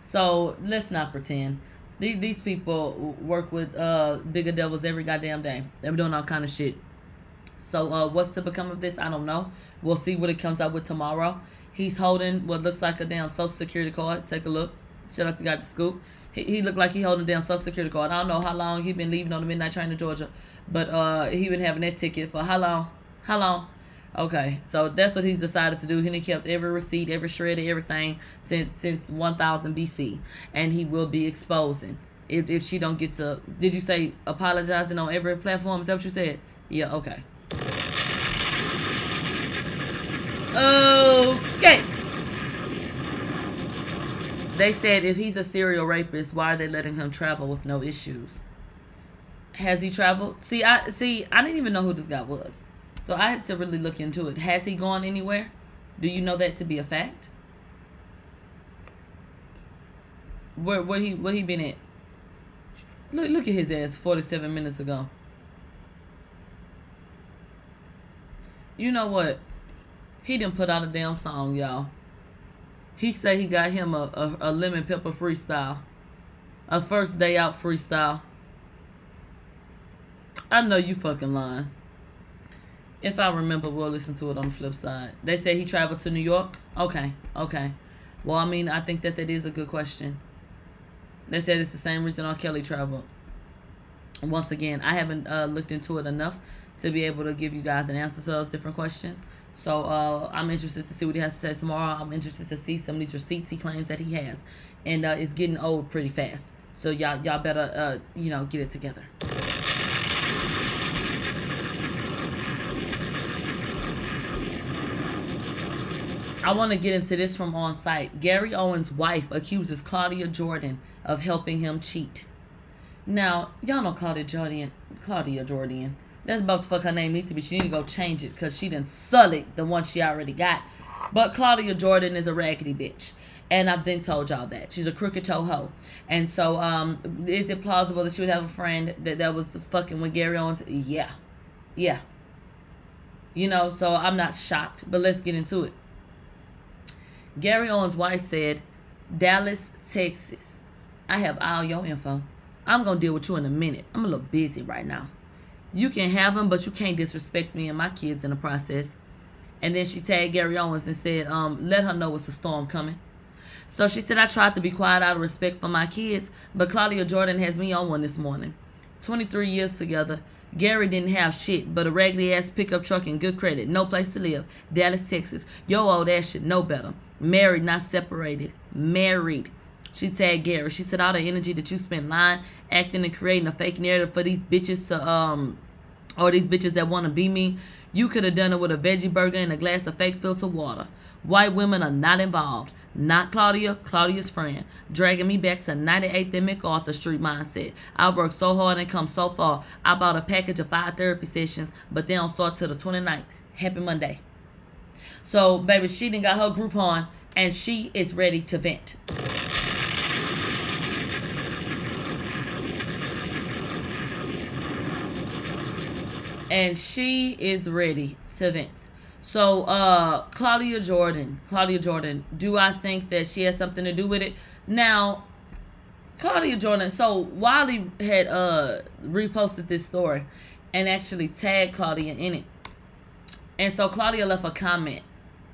So let's not pretend. These, these people work with uh bigger devils every goddamn day. They're doing all kind of shit. So uh what's to become of this? I don't know. We'll see what it comes out with tomorrow. He's holding what looks like a damn social security card. Take a look. Shout out to Got the Scoop. He, he looked like he holding a damn social security card. I don't know how long he been leaving on the midnight train to Georgia, but uh he been having that ticket for how long? How long? Okay, so that's what he's decided to do. He kept every receipt, every shred of everything since since 1000 BC, and he will be exposing if if she don't get to. Did you say apologizing on every platform? Is that what you said? Yeah. Okay. Okay. They said if he's a serial rapist, why are they letting him travel with no issues? Has he traveled? See, I see. I didn't even know who this guy was, so I had to really look into it. Has he gone anywhere? Do you know that to be a fact? Where where he where he been at? Look look at his ass. Forty seven minutes ago. You know what? He didn't put out a damn song, y'all. He said he got him a, a, a lemon pepper freestyle. A first day out freestyle. I know you fucking lying. If I remember, we'll listen to it on the flip side. They said he traveled to New York. Okay, okay. Well, I mean, I think that that is a good question. They said it's the same reason R. Kelly traveled. Once again, I haven't uh, looked into it enough to be able to give you guys an answer to those different questions. So uh, I'm interested to see what he has to say tomorrow. I'm interested to see some of these receipts he claims that he has, and uh, it's getting old pretty fast. So y'all y'all better uh, you know get it together. I want to get into this from on site. Gary Owen's wife accuses Claudia Jordan of helping him cheat. Now, y'all know Claudia Jordan. Claudia Jordan. That's about the fuck her name needs to be. She need to go change it because she didn't sully the one she already got. But Claudia Jordan is a raggedy bitch. And I've been told y'all that. She's a crooked toe hoe. And so, um, is it plausible that she would have a friend that, that was fucking with Gary Owens? Yeah. Yeah. You know, so I'm not shocked. But let's get into it. Gary Owen's wife said, Dallas, Texas. I have all your info. I'm going to deal with you in a minute. I'm a little busy right now. You can have him, but you can't disrespect me and my kids in the process. And then she tagged Gary Owens and said, um, let her know it's a storm coming. So she said, I tried to be quiet out of respect for my kids, but Claudia Jordan has me on one this morning. 23 years together. Gary didn't have shit but a raggedy ass pickup truck and good credit. No place to live. Dallas, Texas. Yo old ass should know better. Married, not separated. Married. She tagged Gary. She said all the energy that you spent lying, acting, and creating a fake narrative for these bitches to um or these bitches that want to be me, you could have done it with a veggie burger and a glass of fake filtered water. White women are not involved. Not Claudia, Claudia's friend. Dragging me back to 98th and MacArthur Street mindset. I worked so hard and come so far. I bought a package of five therapy sessions, but they don't start till the 29th. Happy Monday. So, baby, she didn't got her group on and she is ready to vent. And she is ready to vent. So, uh, Claudia Jordan, Claudia Jordan, do I think that she has something to do with it? Now, Claudia Jordan, so Wiley had uh reposted this story and actually tagged Claudia in it. And so Claudia left a comment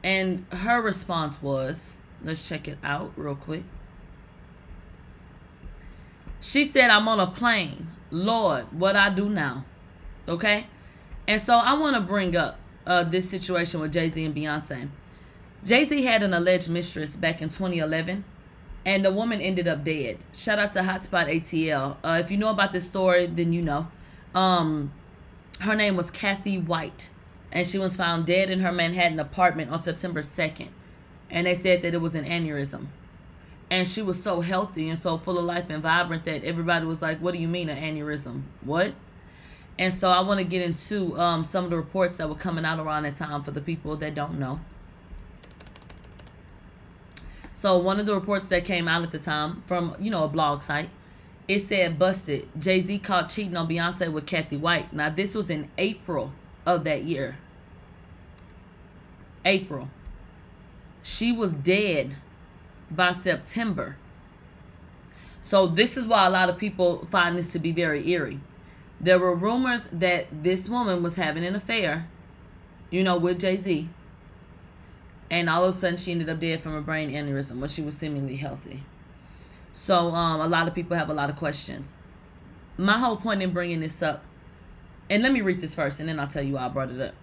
and her response was, let's check it out real quick. She said, I'm on a plane. Lord, what I do now. Okay? And so I want to bring up uh, this situation with Jay Z and Beyonce. Jay Z had an alleged mistress back in 2011, and the woman ended up dead. Shout out to Hotspot ATL. Uh, if you know about this story, then you know. Um, her name was Kathy White, and she was found dead in her Manhattan apartment on September 2nd. And they said that it was an aneurysm. And she was so healthy and so full of life and vibrant that everybody was like, What do you mean, an aneurysm? What? And so I want to get into um, some of the reports that were coming out around that time for the people that don't know. So one of the reports that came out at the time from, you know, a blog site, it said busted. Jay-Z caught cheating on Beyonce with Kathy White. Now this was in April of that year. April. She was dead by September. So this is why a lot of people find this to be very eerie. There were rumors that this woman was having an affair, you know, with Jay Z. And all of a sudden, she ended up dead from a brain aneurysm when she was seemingly healthy. So, um, a lot of people have a lot of questions. My whole point in bringing this up, and let me read this first, and then I'll tell you why I brought it up.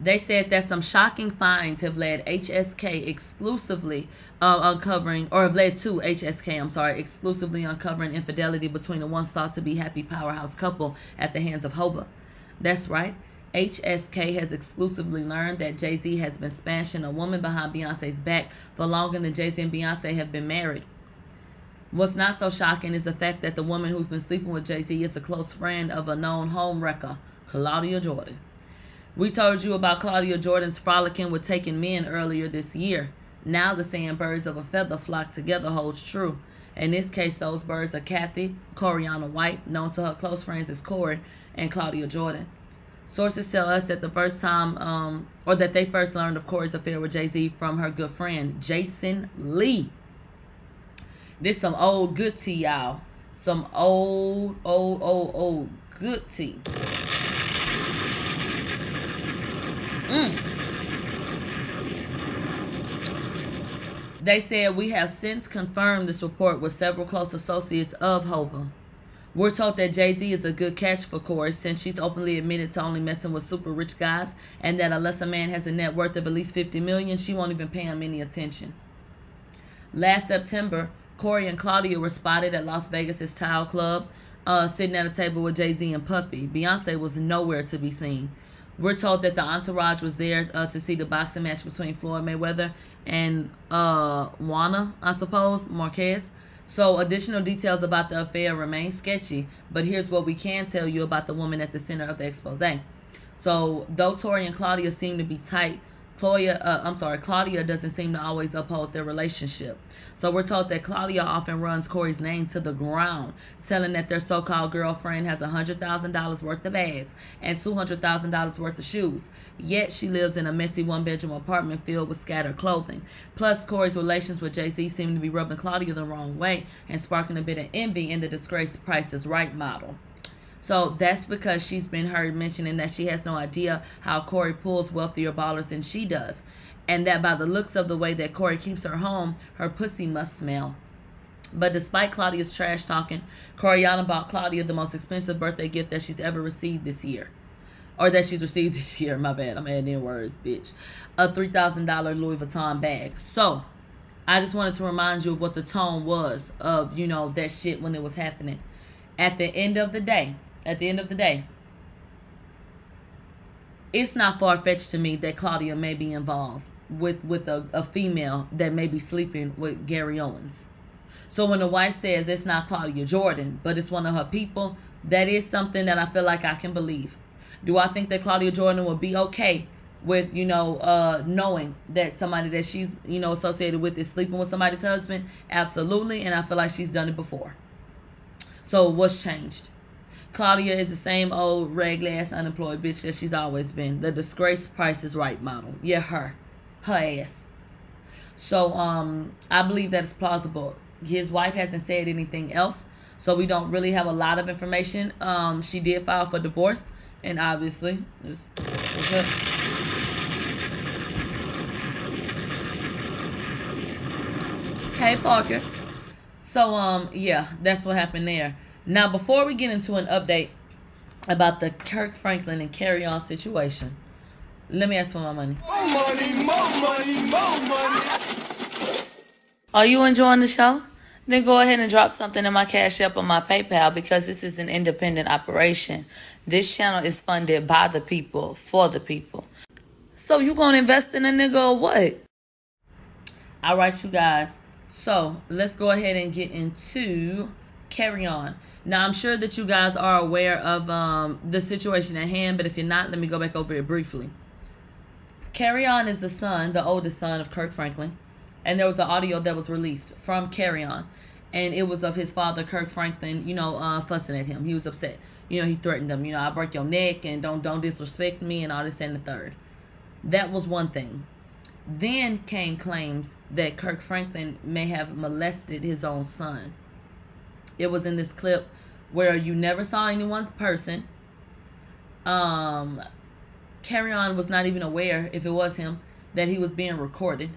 They said that some shocking finds have led HSK exclusively uh, uncovering, or have led to HSK, I'm sorry, exclusively uncovering infidelity between the once thought to be happy powerhouse couple at the hands of Hova. That's right. HSK has exclusively learned that Jay Z has been smashing a woman behind Beyonce's back for longer than Jay Z and Beyonce have been married. What's not so shocking is the fact that the woman who's been sleeping with Jay Z is a close friend of a known home wrecker, Claudia Jordan. We told you about Claudia Jordan's frolicking with taking men earlier this year. Now the saying birds of a feather flock together holds true. In this case, those birds are Kathy, Coriana White, known to her close friends as Corey, and Claudia Jordan. Sources tell us that the first time, um, or that they first learned of Corey's affair with Jay Z from her good friend, Jason Lee. This some old good tea, y'all. Some old, old, old, old good tea. Mm. They said we have since confirmed this report with several close associates of Hova. We're told that Jay Z is a good catch for Corey since she's openly admitted to only messing with super rich guys, and that unless a man has a net worth of at least 50 million, she won't even pay him any attention. Last September, Corey and Claudia were spotted at Las Vegas's Tile Club, uh, sitting at a table with Jay Z and Puffy. Beyonce was nowhere to be seen. We're told that the entourage was there uh, to see the boxing match between Floyd Mayweather and uh, Juana, I suppose, Marquez. So additional details about the affair remain sketchy, but here's what we can tell you about the woman at the center of the expose. So though Tori and Claudia seem to be tight, Claudia, uh, I'm sorry, Claudia doesn't seem to always uphold their relationship. So we're told that Claudia often runs Corey's name to the ground, telling that their so-called girlfriend has $100,000 worth of bags and $200,000 worth of shoes. Yet she lives in a messy one-bedroom apartment filled with scattered clothing. Plus, Corey's relations with Jay-Z seem to be rubbing Claudia the wrong way and sparking a bit of envy in the disgraced Price is Right model. So that's because she's been heard mentioning that she has no idea how Corey pulls wealthier ballers than she does. And that by the looks of the way that Corey keeps her home, her pussy must smell. But despite Claudia's trash talking, Coriana bought Claudia the most expensive birthday gift that she's ever received this year. Or that she's received this year. My bad. I'm adding in words, bitch. A $3,000 Louis Vuitton bag. So, I just wanted to remind you of what the tone was of, you know, that shit when it was happening. At the end of the day, at the end of the day, it's not far fetched to me that Claudia may be involved with with a, a female that may be sleeping with Gary Owens. So when the wife says it's not Claudia Jordan, but it's one of her people, that is something that I feel like I can believe. Do I think that Claudia Jordan will be okay with, you know, uh, knowing that somebody that she's, you know, associated with is sleeping with somebody's husband? Absolutely. And I feel like she's done it before. So what's changed? Claudia is the same old regular ass unemployed bitch that she's always been. The disgraced Price is Right model. Yeah, her. Her ass. So um I believe that it's plausible. His wife hasn't said anything else. So we don't really have a lot of information. Um she did file for divorce and obviously it's, it's Hey Parker. So um yeah, that's what happened there. Now, before we get into an update about the Kirk Franklin and Kerrion situation, let me ask for my money. More money, more money, more money. Are you enjoying the show? Then go ahead and drop something in my Cash App or my PayPal because this is an independent operation. This channel is funded by the people, for the people. So you gonna invest in a nigga or what? All right, you guys. So let's go ahead and get into Kerrion. Now, I'm sure that you guys are aware of um, the situation at hand, but if you're not, let me go back over it briefly. Kerrion is the son, the oldest son of Kirk Franklin, and there was an audio that was released from Kerrion, and it was of his father, Kirk Franklin, you know, uh, fussing at him. He was upset. You know, he threatened him, you know, I'll break your neck and don't don't disrespect me and all this and the third. That was one thing. Then came claims that Kirk Franklin may have molested his own son. It was in this clip where you never saw anyone's person. Um, Kerrion was not even aware, if it was him, that he was being recorded.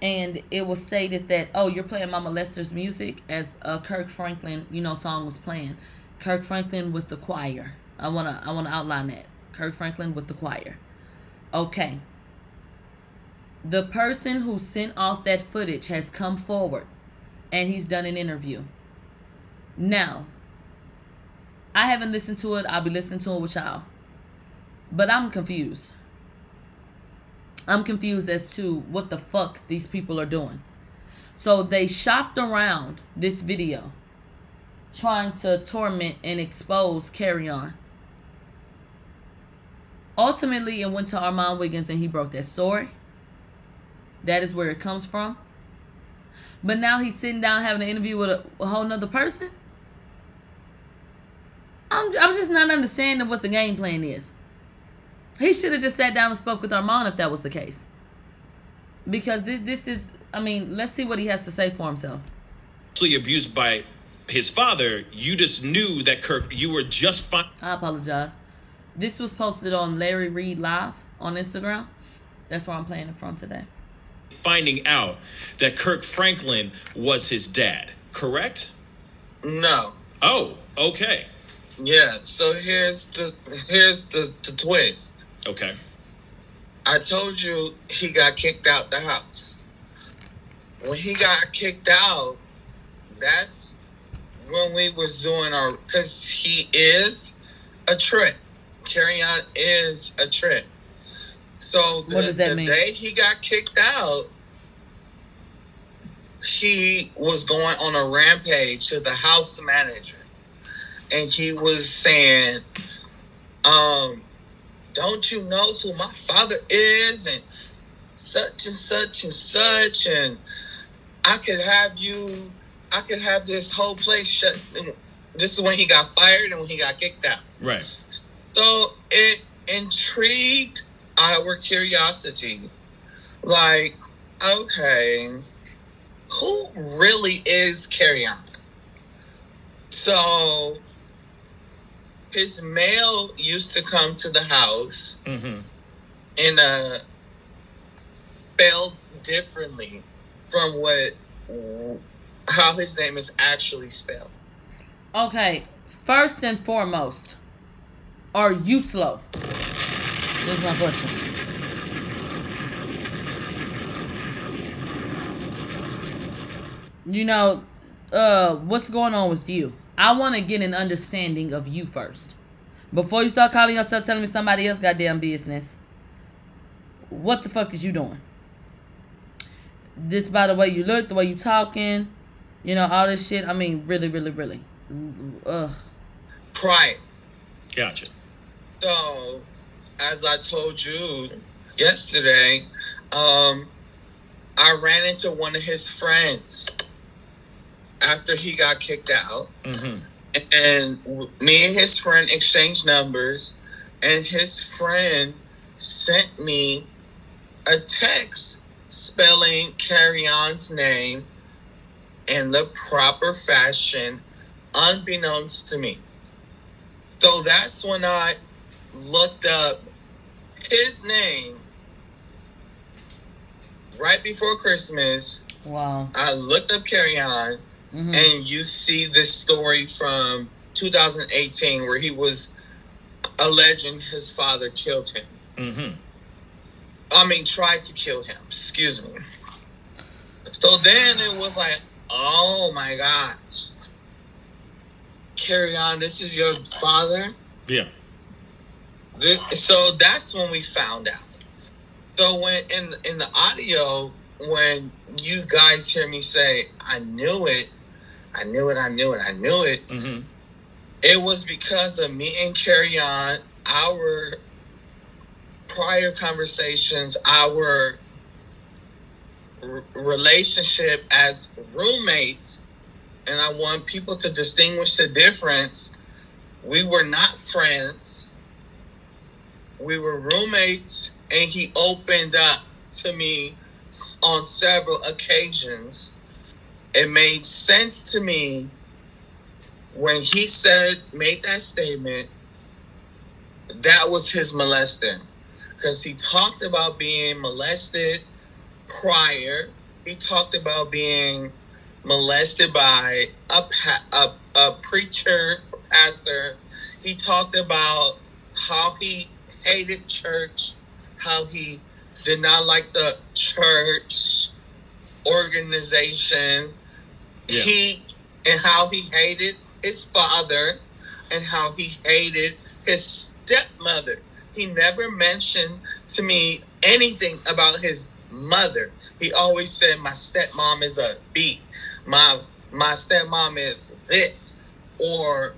And it was stated that, oh, you're playing Mama Lester's music as a Kirk Franklin, you know, song was playing. Kirk Franklin with the choir. I wanna I wanna outline that. Kirk Franklin with the choir. Okay. The person who sent off that footage has come forward and he's done an interview. Now, I haven't listened to it. I'll be listening to it with y'all. But I'm confused. I'm confused as to what the fuck these people are doing. So they shopped around this video trying to torment and expose Kerrion. Ultimately, it went to Armon Wiggins and he broke that story. That is where it comes from. But now he's sitting down having an interview with a, a whole nother person. I'm, I'm just not understanding what the game plan is. He should have just sat down and spoke with Armon if that was the case. Because this this is I mean, let's see what he has to say for himself. Abused by his father, you just knew that Kirk, you were just fine. I apologize. This was posted on Larry Reid Live on Instagram. That's where I'm playing it from today. Finding out that Kirk Franklin was his dad, correct? No. Oh, okay. Yeah. So here's the here's the, the twist. Okay. I told you he got kicked out the house. When he got kicked out, that's when we was doing our because he is a trip. Kerrion is a trip. So the, What does that the mean? day he got kicked out, he was going on a rampage to the house manager. And he was saying, um, don't you know who my father is and such and such and such and I could have you I could have this whole place shut this is when he got fired and when he got kicked out. Right. So it intrigued our curiosity. Like, okay, who really is Kerrion? So his mail used to come to the house Mm-hmm. in a spelled differently from what how his name is actually spelled. Okay, first and foremost, are you slow? Here's my question. You know, uh, what's going on with you? I want to get an understanding of you first. Before you start calling yourself telling me somebody else goddamn business. What the fuck is you doing? Just by the way you look, the way you talking, you know, all this shit. I mean, really, really, really. Ugh. Pride. Gotcha. So, as I told you yesterday, um, I ran into one of his friends after he got kicked out, Mm-hmm. and me and his friend exchanged numbers, and his friend sent me a text spelling Kerrion's name in the proper fashion, unbeknownst to me. So that's when I looked up his name right before Christmas. Wow. I looked up Kerrion, Mhm. and you see this story from 2018 where he was alleging his father killed him. Mm-hmm. I mean, tried to kill him. Excuse me. So then it was like, oh my gosh. Kerrion. This is your father. Yeah. This, so that's when we found out. So when in in the audio, when you guys hear me say, "I knew it, I knew it, I knew it, I knew it," Mm-hmm. it was because of me and Kerrion, our prior conversations, our r- relationship as roommates, and I want people to distinguish the difference. We were not friends. We were roommates, and he opened up to me on several occasions. It made sense to me when he said, made that statement, that was his molester. Because he talked about being molested prior. He talked about being molested by a, a, a preacher, pastor. He talked about how he hated church, how he did not like the church organization. Yeah. He and how he hated his father and how he hated his stepmother. He never mentioned to me anything about his mother. He always said my stepmom is a B. My my stepmom is this or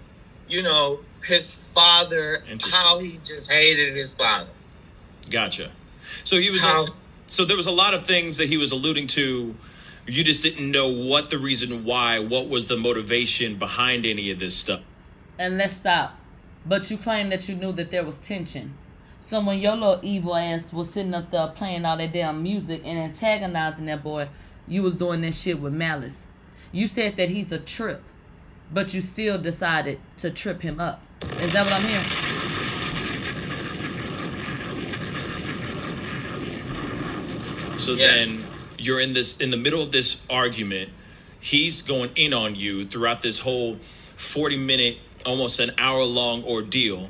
you know his father how he just hated his father. Gotcha. So he was. How- so there was a lot of things that he was alluding to. You just didn't know what the reason why, what was the motivation behind any of this stuff. And let's stop. But you claim that you knew that there was tension. So when your little evil ass was sitting up there playing all that damn music and antagonizing that boy, you was doing that shit with malice. You said that he's a trip, but you still decided to trip him up. Is that what I'm hearing? So then you're in this in the middle of this argument. He's going in on you throughout this whole 40 minute, almost an hour long ordeal.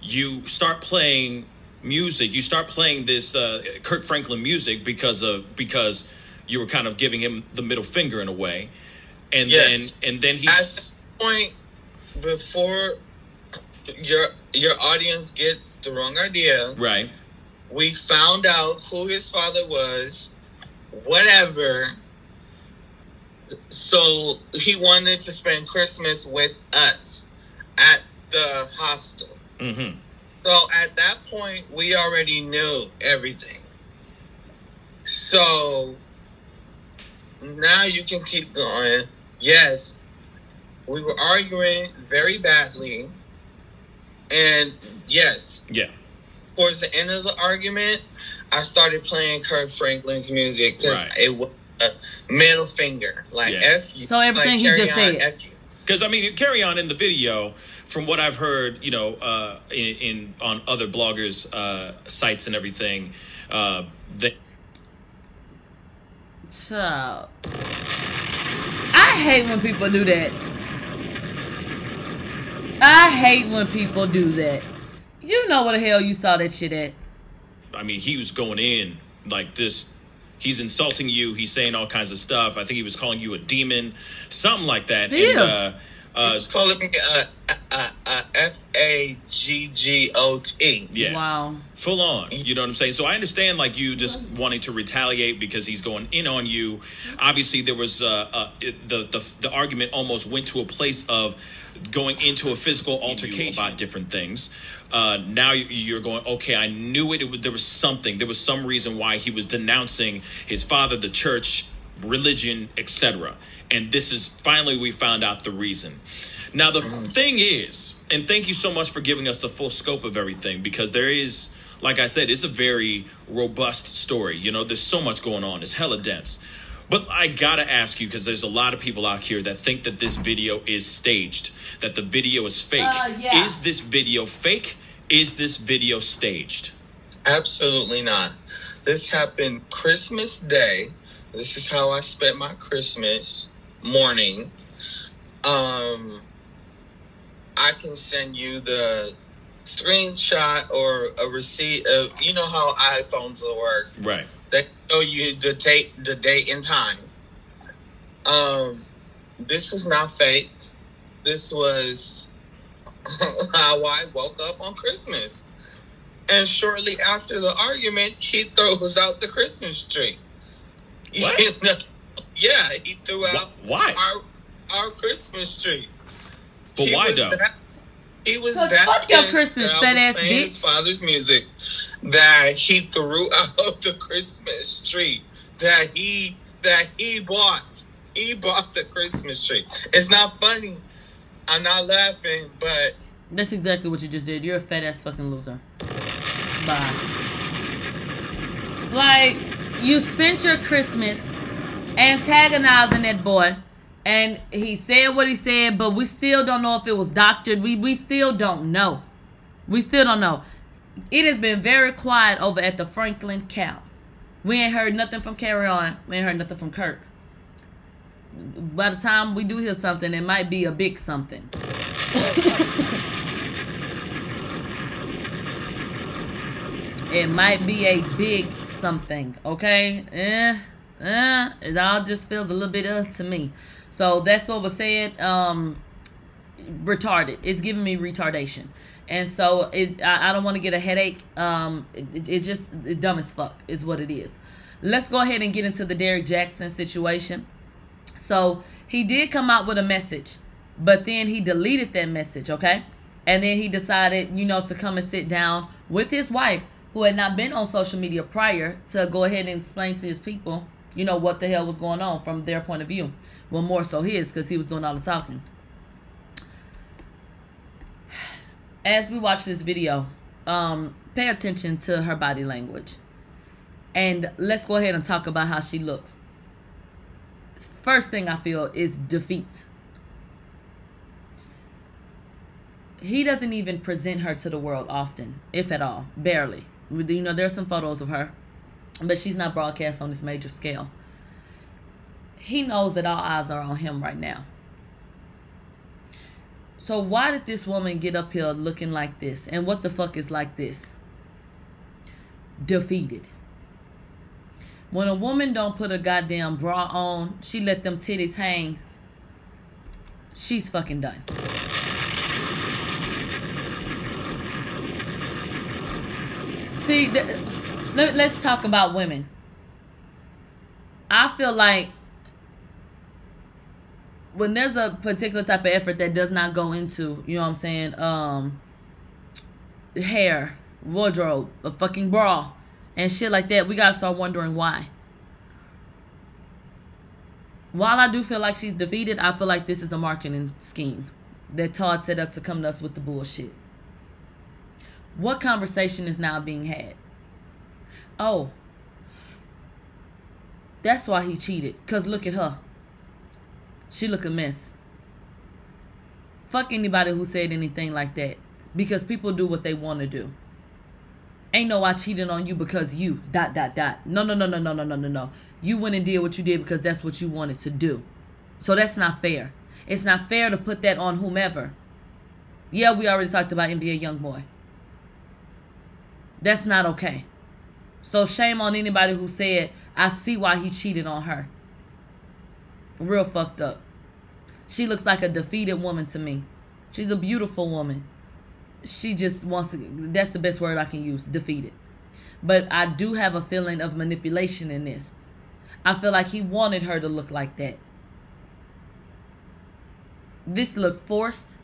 You start playing music. You start playing this uh, Kirk Franklin music because of because you were kind of giving him the middle finger in a way. And Yes. then and then At he's that point, before your your audience gets the wrong idea, right. we found out who his father was, whatever. So he wanted to spend Christmas with us at the hostel. Mm-hmm. So at that point, we already knew everything. So now you can keep going. Yes, we were arguing very badly. And yes, Yeah. towards the end of the argument, I started playing Kirk Franklin's music because Right. it was a middle finger. Like, Yeah. F you. So everything like, he just on, said. F you. Because I mean, Kerrion in the video. From what I've heard, you know, uh, in, in on other bloggers' uh, sites and everything, uh, they Child. I hate when people do that. I hate when people do that. You know where the hell you saw that shit at. I mean, he was going in like this. He's insulting you. He's saying all kinds of stuff. I think he was calling you a demon, something like that. He and is. uh, uh, He was calling me uh, uh, uh, F A G G O T. yeah, Wow. full on. You know what I'm saying? So I understand like you just wanting to retaliate because he's going in on you. Obviously, there was uh, uh, it, the the the argument almost went to a place of going into a physical altercation about different things. Uh, now you- you're going, okay, I knew it. it was, there was something. There was some reason why he was denouncing his father, the church, religion, etc. And this is finally we found out the reason. Now the thing is, and thank you so much for giving us the full scope of everything because there is, like I said, it's a very robust story. You know, there's so much going on. It's hella dense. But I gotta ask you because there's a lot of people out here that think that this video is staged, that the video is fake. Uh, yeah. Is this video fake? Is this video staged? Absolutely not. This happened Christmas Day. This is how I spent my Christmas morning. Um, I can send you the screenshot or a receipt of you know how iPhones will work. Right. They show you the date, the date and time. Um, this was not fake. This was how I woke up on Christmas. And shortly after the argument, he throws out the Christmas tree. What? Yeah, he threw out Why? our our Christmas tree. But He why though? That, he was that fuck your Christmas, fat was ass playing his father's music that he threw out the Christmas tree that he that he bought. He bought the Christmas tree. It's not funny. I'm not laughing, but That's exactly what you just did. You're a fat ass fucking loser. Bye. Like, you spent your Christmas antagonizing that boy. And he said what he said, but we still don't know if it was doctored. We we still don't know. We still don't know. It has been very quiet over at the Franklin camp. We ain't heard nothing from Kerrion. We ain't heard nothing from Kirk. By the time we do hear something, it might be a big something. It might be a big something, okay? Eh, eh, it all just feels a little bit uh to me. So that's what was said. Um, retarded. It's giving me retardation, and so it. I, I don't want to get a headache. Um, it, it, just it dumb as fuck is what it is. Let's go ahead and get into the Derek Jackson situation. So he did come out with a message, but then he deleted that message, okay? And then he decided, you know, to come and sit down with his wife, who had not been on social media prior, to go ahead and explain to his people, you know, what the hell was going on from their point of view. Well, more so his, because he was doing all the talking. As we watch this video, um, pay attention to her body language. And let's go ahead and talk about how she looks. first thing I feel is defeat. He doesn't even present her to the world often, if at all, barely. You know, there's some photos of her, but she's not broadcast on this major scale. He knows that all eyes are on him right now. So why did this woman get up here looking like this? And what the fuck is like this? Defeated. When a woman don't put a goddamn bra on, she let them titties hang. She's fucking done. See, let, let's talk about women. I feel like when there's a particular type of effort that does not go into, you know what I'm saying, um, hair, wardrobe, a fucking bra, and shit like that, we gotta start wondering why. While I do feel like she's defeated, I feel like this is a marketing scheme that Todd set up to come to us with the bullshit. What conversation is now being had? Oh, that's why he cheated. Cause look at her. She look a mess. Fuck anybody who said anything like that. Because people do what they want to do. Ain't no I cheated on you because you dot dot dot. No no no no no no no no no. You went and did what you did because that's what you wanted to do. So that's not fair. It's not fair to put that on whomever. Yeah, we already talked about NBA YoungBoy. That's not okay. So shame on anybody who said, I see why he cheated on her. Real fucked up. She looks like a defeated woman to me. She's a beautiful woman. She just wants to, that's the best word I can use, defeated. But I do have a feeling of manipulation in this. I feel like he wanted her to look like that. This looked forced.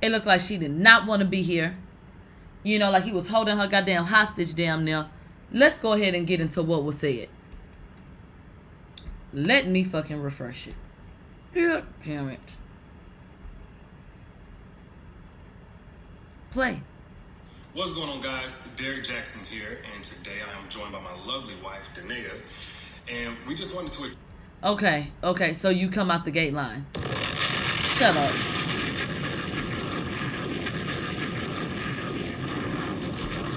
It looked like she did not want to be here. You know, like he was holding her goddamn hostage damn there. Let's go ahead and get into what was said. Let me fucking refresh it. Yeah, damn it. Play. What's going on, guys? Derek Jackson here, and today I am joined by my lovely wife, Danita, and we just wanted to. Okay, okay, so you come out the gate line. Shut up.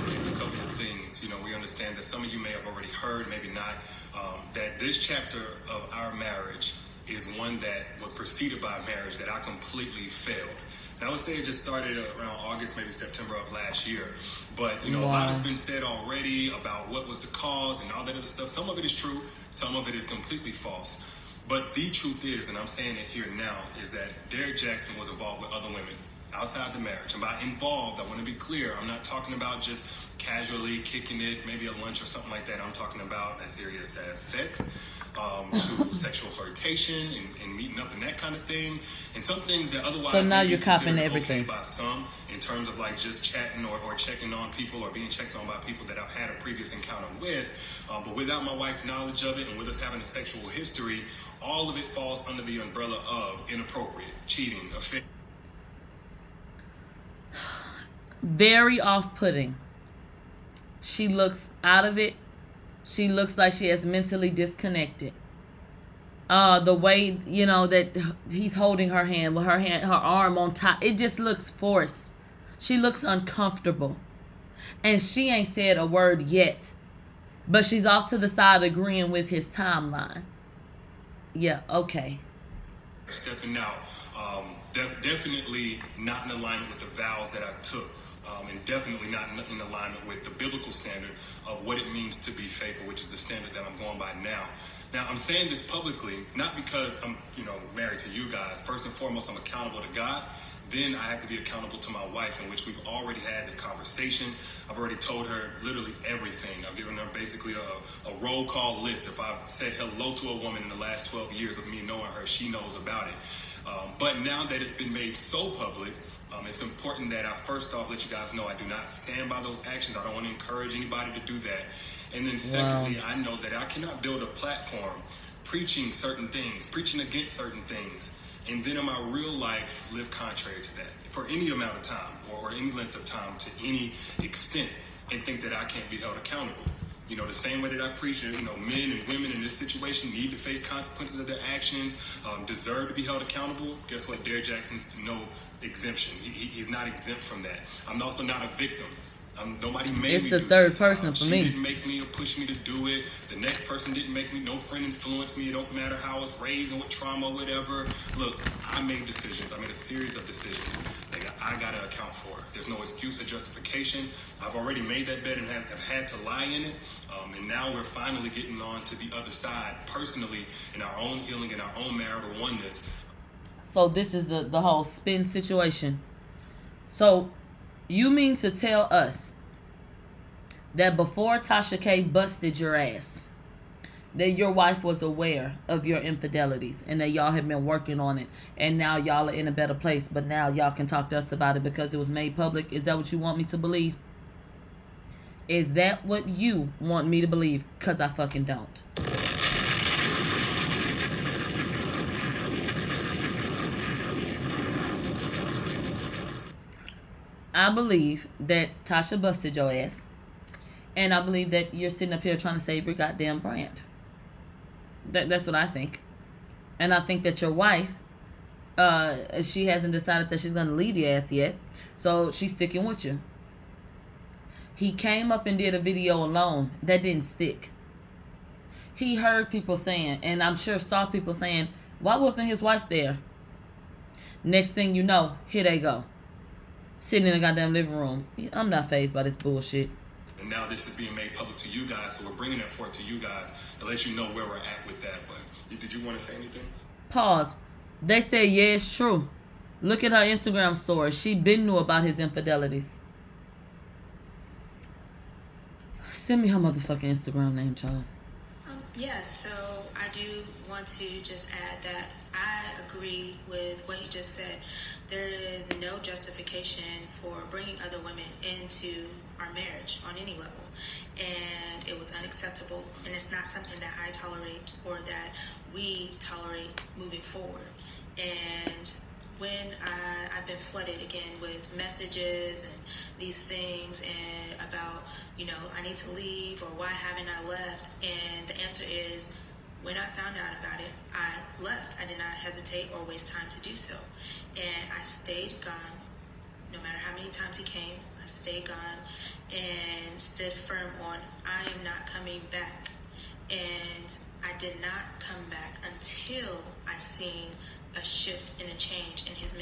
It's a couple of things. You know, we understand that some of you may have already heard, maybe not, um, that this chapter of our marriage is one that was preceded by a marriage that I completely failed. And I would say it just started around August, maybe September of last year. But, you know, a lot has been said already about what was the cause and all that other stuff. Some of it is true, some of it is completely false. But the truth is, and I'm saying it here now, is that Derek Jackson was involved with other women outside the marriage. And by involved, I want to be clear, I'm not talking about just casually kicking it, maybe a lunch or something like that. I'm talking about as serious as sex, um, to sexual flirtation and, and meeting up and that kind of thing. And some things that otherwise So now you're copping everything. Okay by some in terms of like just chatting or, or checking on people or being checked on by people that I've had a previous encounter with. Um, but without my wife's knowledge of it and with us having a sexual history, all of it falls under the umbrella of inappropriate, cheating. Very off putting. She looks out of it. She looks like she has mentally disconnected. Uh, the way you know that he's holding her hand with her hand, her arm on top, it just looks forced. She looks uncomfortable, and she ain't said a word yet, but she's off to the side agreeing with his timeline. Yeah, okay. stepping out. Um, de- definitely not in alignment with the vows that I took. Um, and definitely not in, in alignment with the biblical standard of what it means to be faithful, which is the standard that I'm going by now. Now, I'm saying this publicly, not because I'm, you know, married to you guys. First and foremost, I'm accountable to God. Then I have to be accountable to my wife, in which we've already had this conversation. I've already told her literally everything. I've given her basically a, a roll call list. If I've said hello to a woman in the last 12 years of me knowing her, she knows about it. Um, but now that it's been made so public, um, it's important that I first off let you guys know I do not stand by those actions. I don't want to encourage anybody to do that. And then secondly, I know that I cannot build a platform preaching certain things, preaching against certain things, and then in my real life live contrary to that for any amount of time or, or any length of time to any extent and think that I can't be held accountable. You know, the same way that I preach, that, you know, men and women in this situation need to face consequences of their actions, um, deserve to be held accountable. Guess what? Derrick Jackson's no exemption. He- he's not exempt from that. I'm also not a victim. Um, nobody made It's me the third person for she me. didn't make me or push me to do it. The next person didn't make me. No friend influenced me. It don't matter how I was raised and what trauma, whatever. Look, I made decisions. I made a series of decisions that I gotta account for. There's no excuse or justification. I've already made that bed and have, have had to lie in it. Um, and now we're finally getting on to the other side, personally, in our own healing, in our own marital oneness. So this is the the whole spin situation. So you mean to tell us that before Tasha K busted your ass, that your wife was aware of your infidelities and that y'all have been working on it and now y'all are in a better place, but now y'all can talk to us about it because it was made public. Is that what you want me to believe? Is that what you want me to believe? Cause I fucking don't. I believe that Tasha busted your ass. And I believe that you're sitting up here trying to save your goddamn brand. That, that's what I think. And I think that your wife, uh, she hasn't decided that she's going to leave your ass yet. So she's sticking with you. He came up and did a video alone. That didn't stick. He heard people saying, and I'm sure saw people saying, why wasn't his wife there? Next thing you know, here they go. Sitting in the goddamn living room. I'm not fazed by this bullshit. And now this is being made public to you guys, so we're bringing that forth to you guys to let you know where we're at with that. But did you want to say anything? Pause. They say, yeah, it's true. Look at her Instagram story. She been knew about his infidelities. Send me her motherfucking Instagram name, child. Um, yes, so I do want to just add that I agree with what you just said. There is no justification for bringing other women into our marriage on any level. And it was unacceptable, and it's not something that I tolerate or that we tolerate moving forward. And when I, I've been flooded again with messages and these things and about, you know, I need to leave or why haven't I left? And the answer is when I found out about it, I left. I did not hesitate or waste time to do so. And I stayed gone no matter how many times he came. I stayed gone and stood firm on I am not coming back. And I did not come back until I seen a shift and a change in his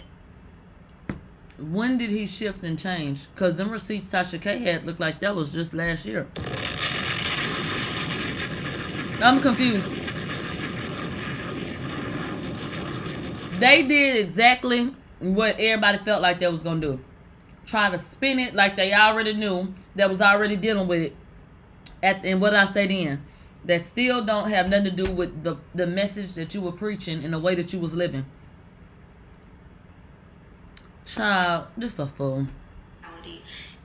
When did he shift and change? Because them receipts Tasha K had looked like that was just last year. I'm confused. They did exactly what everybody felt like they was gonna do. Try to spin it like they already knew that was already dealing with it. At and what I say then, that still don't have nothing to do with the the message that you were preaching and the way that you was living. Child, just a fool.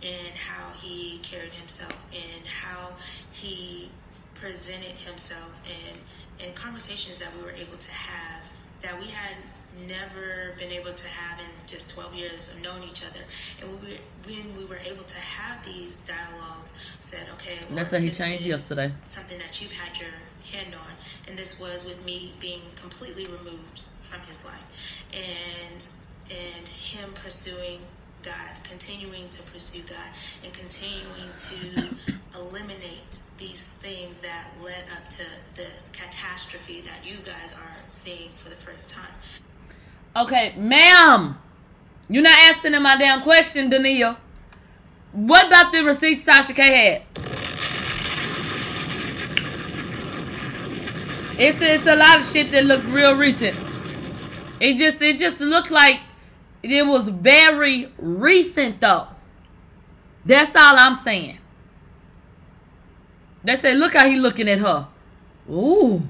and how he carried himself and how he presented himself and and conversations that we were able to have that we had never been able to have in just 12 years of knowing each other and when we, when we were able to have these dialogues said okay That's Lord, how he changed yesterday. something that you've had your hand on and this was with me being completely removed from his life and and him pursuing God, continuing to pursue God, and continuing to eliminate these things that led up to the catastrophe that you guys are seeing for the first time. Okay, ma'am. You're not answering my damn question, Dania. What about the receipts Tasha K had? It's it's a lot of shit that looked real recent. It just it just looked like it was very recent though. That's all I'm saying. They say, look how he looking at her. Ooh.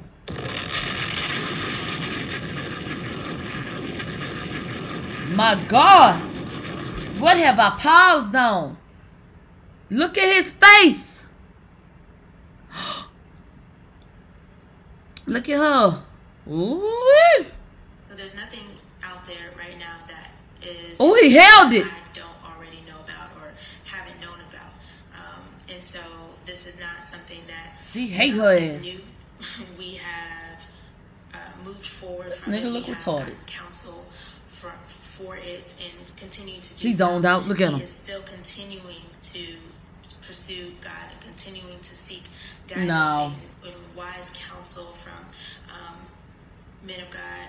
My God. What have I paused on? Look at his face. Look at her. Ooh. So there's nothing out there right now that is. Oh, he held it. I don't already know about or haven't known about. Um, and so this is not something that He hate her ass. new. we have uh, moved forward This nigga look retarded. counsel for, it and continue to do He so. zoned out. Look at He him. is still continuing to pursue God and continuing to seek guidance No. and, and wise counsel from um, men of God.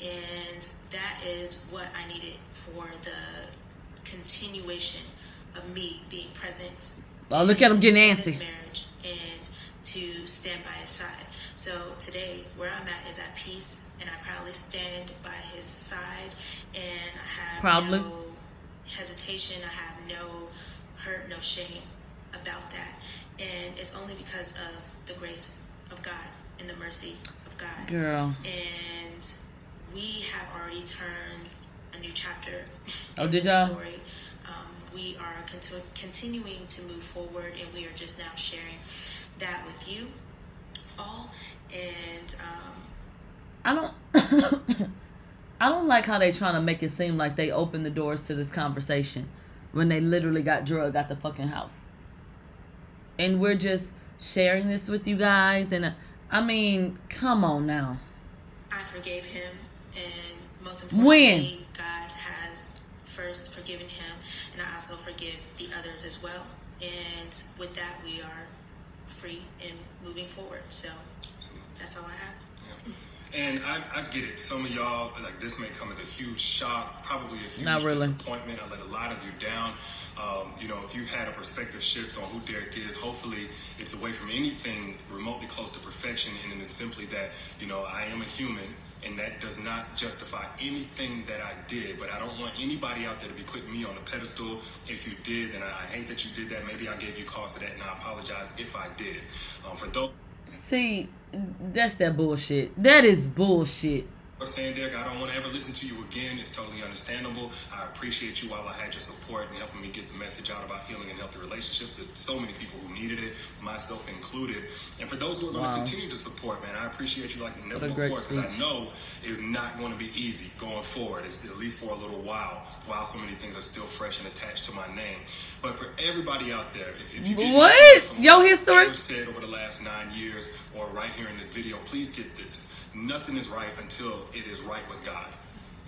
And that is what I needed for the continuation of me being present Oh, look at him getting in antsy. this marriage and to stand by his side. So today, where I'm at is at peace, and I proudly stand by his side, and I have Proudly. no hesitation. I have no hurt, no shame about that, and it's only because of the grace of God and the mercy of God. Girl. And we have already turned a new chapter. Oh, did this y'all? Story. Um, we are conti- continuing to move forward, and we are just now sharing that with you all. And um, I don't I don't like how they trying to make it seem like they opened the doors to this conversation when they literally got drug out the fucking house. And we're just sharing this with you guys and uh, I mean, come on now. I forgave him, and most When? importantly, God has first forgiven him, and I also forgive the others as well. And with that, we are free and moving forward. So that's all I have. And I, I get it. Some of y'all, like this may come as a huge shock, probably a huge Not really. disappointment. I let a lot of you down. Um, you know, if you've had a perspective shift on who Derek is, hopefully it's away from anything remotely close to perfection. And it is simply that, you know, I am a human. And that does not justify anything that I did. But I don't want anybody out there to be putting me on a pedestal. If you did, then I, hate that you did that. Maybe I gave you cause for that, and I apologize if I did. Um, for those. See, that's that bullshit. That is bullshit. For saying, Derek, I don't want to ever listen to you again. It's totally understandable. I appreciate you while I had your support and helping me get the message out about healing and healthy relationships to so many people who needed it, myself included. And for those who are going to continue to support, man, I appreciate you like never before because I know it's not going to be easy going forward, it's, at least for a little while, while so many things are still fresh and attached to my name. But for everybody out there, if, if you get What? Yo, what history? said over the last nine years or right here in this video, please get this. Nothing is right until it is right with God.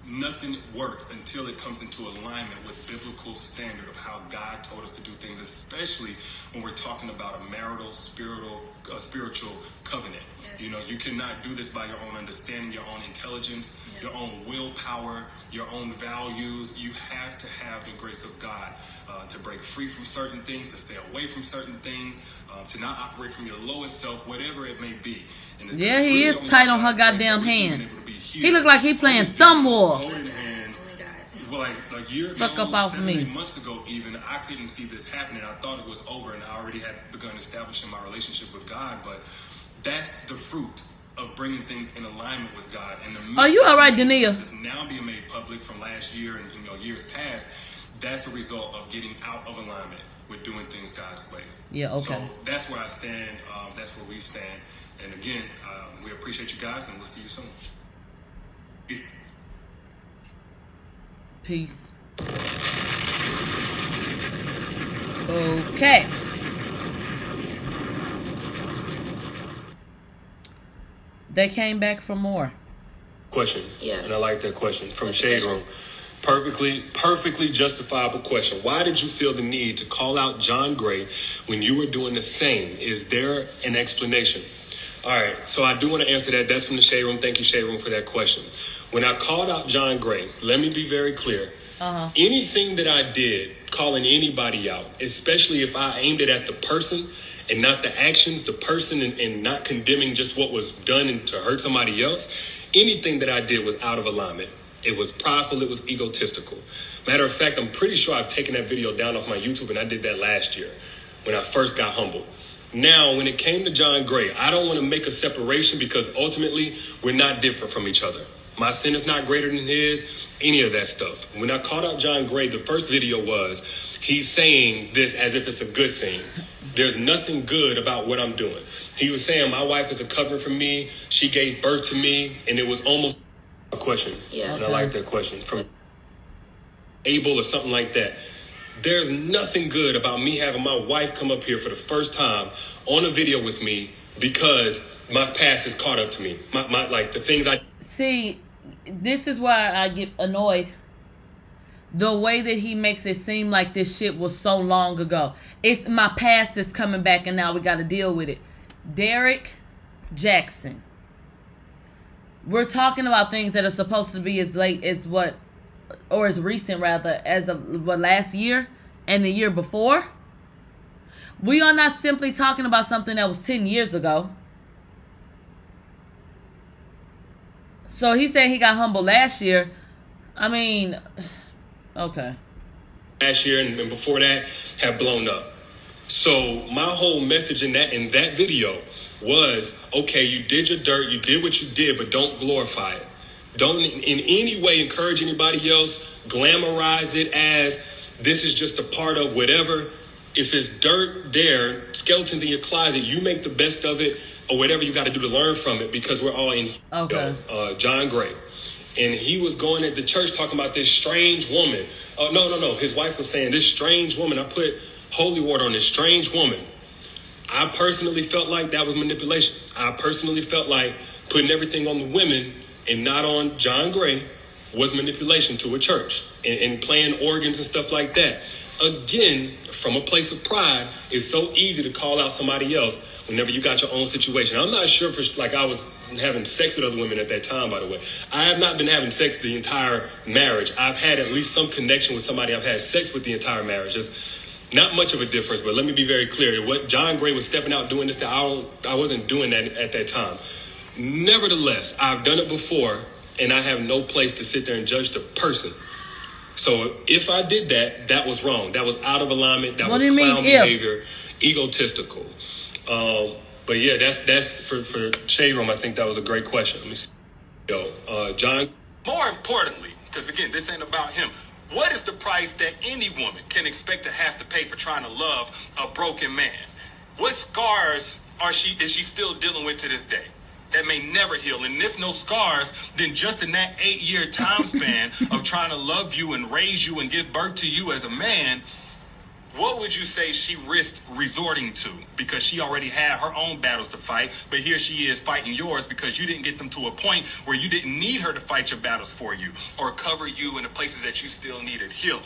Nothing works until it comes into alignment with biblical standard of how God told us to do things, especially when we're talking about a marital, spiritual, uh, spiritual covenant. You know, you cannot do this by your own understanding, your own intelligence, your own willpower, your own values. You have to have the grace of God uh, to break free from certain things, to stay away from certain things, uh, to not operate from your lowest self, whatever it may be. And it's- Yeah, it's he really is only tight by on her God's grace goddamn that we've been hand. able to be He here. look like he playing thumb war. Holding hands. Well, like like year Fuck ago, up off seven, me. eight months ago, even I couldn't see this happening. I thought it was over, and I already had begun establishing my relationship with God. But that's the fruit of bringing things in alignment with God. And the Are you all right, message Dania? That's now being made public from last year and you know years past. That's a result of getting out of alignment with doing things God's way. Yeah, okay. So that's where I stand. Um, that's where we stand. And again, um, we appreciate you guys, and we'll see you soon. Peace. Peace. Okay. They came back for more. question. Yeah. And I like that question from Shade Room. Perfectly, perfectly justifiable question. Why did you feel the need to call out John Gray when you were doing the same? Is there an explanation? All right, so I do want to answer that. That's from the Shade Room. Thank you, Shade Room, for that question. When I called out John Gray, let me be very clear. Uh huh. Anything that I did, calling anybody out, especially if I aimed it at the person and not the actions, the person, and, and not condemning just what was done and to hurt somebody else, anything that I did was out of alignment. It was prideful, it was egotistical. Matter of fact, I'm pretty sure I've taken that video down off my YouTube, and I did that last year when I first got humbled. Now, when it came to John Gray, I don't want to make a separation because ultimately we're not different from each other. My sin is not greater than his, any of that stuff. When I called out John Gray, the first video was he's saying this as if it's a good thing. There's nothing good about what I'm doing. He was saying my wife is a covering for me. She gave birth to me, and it was almost a question. Yeah. And I like that question from Abel or something like that. There's nothing good about me having my wife come up here for the first time on a video with me because my past has caught up to me. My, my like the things I See, this is why I get annoyed. The way that he makes it seem like this shit was so long ago. It's my past is coming back and now we got to deal with it. Derek Jackson. We're talking about things that are supposed to be as late as what, or as recent rather, as of what last year and the year before. We are not simply talking about something that was 10 years ago. So he said he got humble last year. I mean, okay. last year and, and before that have blown up. So my whole message in that in that video was okay, you did your dirt, you did what you did, but don't glorify it. Don't in, any way encourage anybody else, glamorize it as this is just a part of whatever. If it's dirt there, skeletons in your closet, you make the best of it or whatever you got to do to learn from it because we're all in Okay. uh, John Gray. And he was going at the church talking about this strange woman. Oh, no, no, no. His wife was saying, This strange woman, I put holy water on this strange woman. I personally felt like that was manipulation. I personally felt like putting everything on the women and not on John Gray was manipulation to a church and, and playing organs and stuff like that. Again, from a place of pride, it's so easy to call out somebody else whenever you got your own situation. I'm not sure for like I was having sex with other women at that time, by the way. I have not been having sex the entire marriage. I've had at least some connection with somebody I've had sex with the entire marriage. Just not much of a difference, but let me be very clear. What John Gray was stepping out doing this, that I, don't, I wasn't doing that at that time. Nevertheless, I've done it before, and I have no place to sit there and judge the person. So if I did that, that was wrong. That was out of alignment. That What was do you mean, clown if? behavior, egotistical. Um, but yeah, that's that's for for Shade Room. I think that was a great question. Let me see. Yo, uh, John. More importantly, because again, this ain't about him. What is the price that any woman can expect to have to pay for trying to love a broken man? What scars are she is she still dealing with to this day? That may never heal. And if no scars, then just in that eight year time span of trying to love you and raise you and give birth to you as a man, what would you say she risked resorting to? Because she already had her own battles to fight, but here she is fighting yours because you didn't get them to a point where you didn't need her to fight your battles for you or cover you in the places that you still needed healing.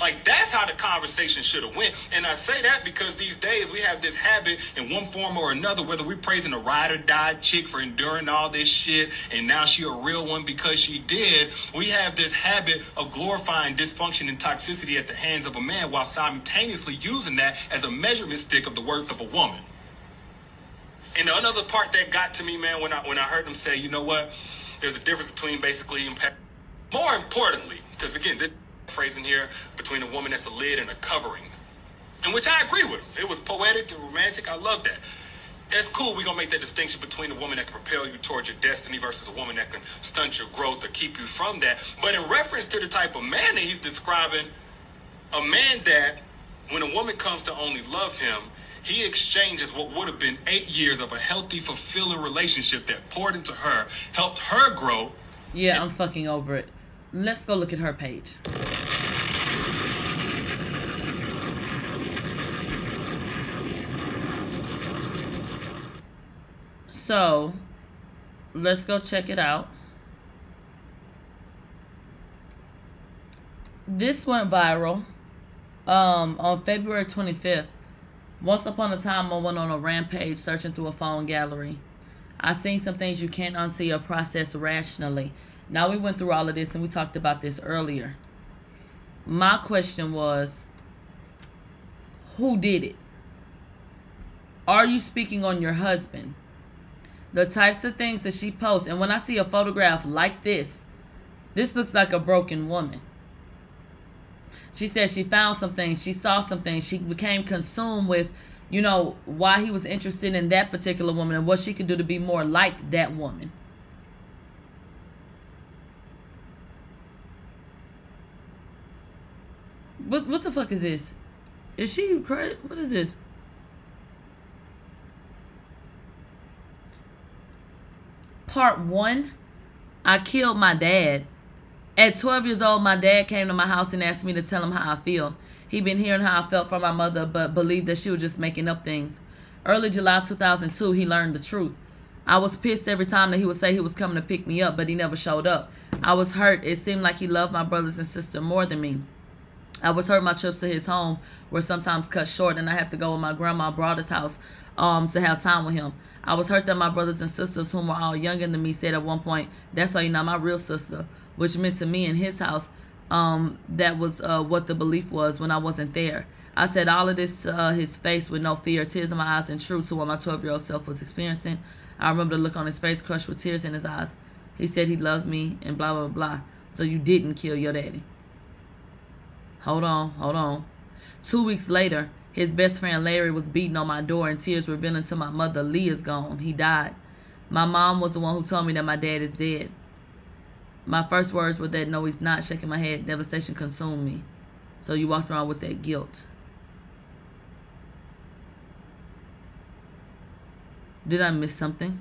Like that's how the conversation should have went. And I say that because these days we have this habit in one form or another, whether we're praising a ride or die chick for enduring all this shit and now she a real one because she did, we have this habit of glorifying dysfunction and toxicity at the hands of a man while simultaneously using that as a measurement stick of the worth of a woman. And the another part that got to me, man, when I when I heard them say, you know what, there's a difference between basically impact. More importantly, because again, this phrasing here between a woman that's a lid and a covering, in which I agree with him. It was poetic and romantic. I love that. It's cool. We're gonna make that distinction between a woman that can propel you towards your destiny versus a woman that can stunt your growth or keep you from that. But in reference to the type of man that he's describing, a man that when a woman comes to only love him, he exchanges what would have been eight years of a healthy, fulfilling relationship that poured into her, helped her grow. Yeah, I'm fucking over it. Let's go look at her page. So, let's go check it out. This went viral um, on February 25th. Once upon a time, I went on a rampage searching through a phone gallery. I seen some things you can't unsee or process rationally. Now we went through all of this and we talked about this earlier. My question was, who did it? Are you speaking on your husband? The types of things that she posts, and when I see a photograph like this, this looks like a broken woman. She said she found some things, she saw some things, she became consumed with, you know, why he was interested in that particular woman and what she could do to be more like that woman. What what the fuck is this? Is she crazy? What is this? Part one, I killed my dad. At 12 years old, my dad came to my house and asked me to tell him how I feel. He'd been hearing how I felt from my mother, but believed that she was just making up things. Early July 2002, he learned the truth. I was pissed every time that he would say he was coming to pick me up, but he never showed up. I was hurt. It seemed like he loved my brothers and sister more than me. I was hurt my trips to his home were sometimes cut short, and I had to go to my grandma Broader's house um, to have time with him. I was hurt that my brothers and sisters, whom were all younger than me, said at one point, "That's why you're not my real sister," which meant to me in his house um, that was uh, what the belief was when I wasn't there. I said all of this to uh, his face with no fear, tears in my eyes, and true to what my 12 year old self was experiencing. I remember the look on his face, crushed with tears in his eyes. He said he loved me and blah, blah, blah. So you didn't kill your daddy. Hold on, hold on. Two weeks later, his best friend Larry was beating on my door and tears revealing to my mother, Lee is gone. He died. My mom was the one who told me that my dad is dead. My first words were that no, he's not. Shaking my head, devastation consumed me. So you walked around with that guilt. Did I miss something?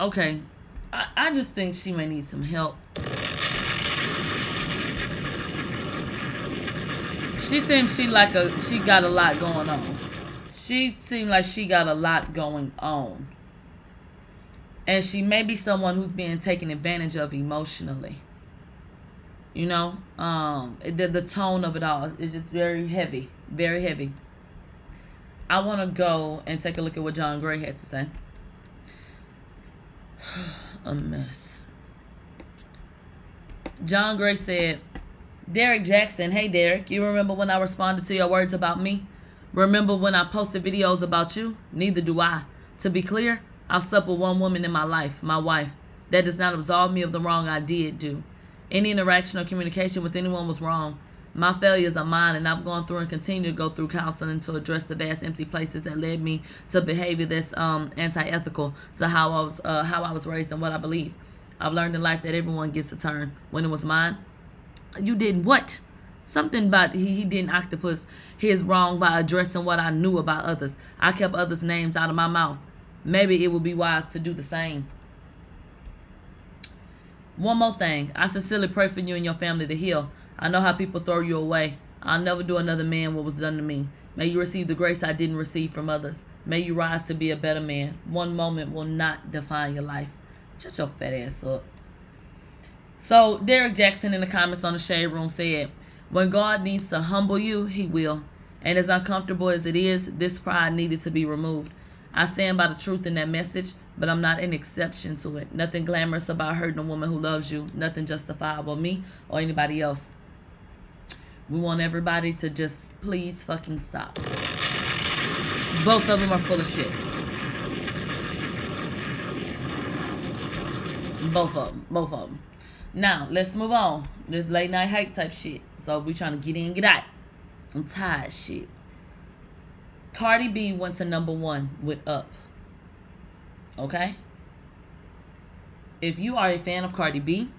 Okay. I, I just think she may need some help. She seems she like a she got a lot going on. She seemed like she got a lot going on. And she may be someone who's being taken advantage of emotionally. You know, um, the, the tone of it all is just very heavy, very heavy. I want to go and take a look at what John Gray had to say. a mess. John Gray said, Derek Jackson, hey Derek, you remember when I responded to your words about me? Remember when I posted videos about you? Neither do I. To be clear, I've slept with one woman in my life, my wife. That does not absolve me of the wrong I did do. Any interaction or communication with anyone was wrong. My failures are mine, and I've gone through and continue to go through counseling to address the vast empty places that led me to behavior that's um, anti-ethical to how I was uh, how I was raised and what I believe. I've learned in life that everyone gets a turn. When it was mine, you did what? Something about he, he didn't octopus his wrong by addressing what I knew about others. I kept others' names out of my mouth. Maybe it would be wise to do the same. One more thing. I sincerely pray for you and your family to heal. I know how people throw you away. I'll never do another man what was done to me. May you receive the grace I didn't receive from others. May you rise to be a better man. One moment will not define your life. Shut your fat ass up. So Derek Jackson in the comments on the Shade Room said, when God needs to humble you, he will. And as uncomfortable as it is, this pride needed to be removed. I stand by the truth in that message, but I'm not an exception to it. Nothing glamorous about hurting a woman who loves you. Nothing justifiable, me or anybody else. We want everybody to just please fucking stop. Both of them are full of shit. Both of them. Both of them. Now, let's move on. This late night hype type shit. So we trying to get in, get out. I'm tired shit. Cardi B went to number one with Up. Okay? If you are a fan of Cardi B,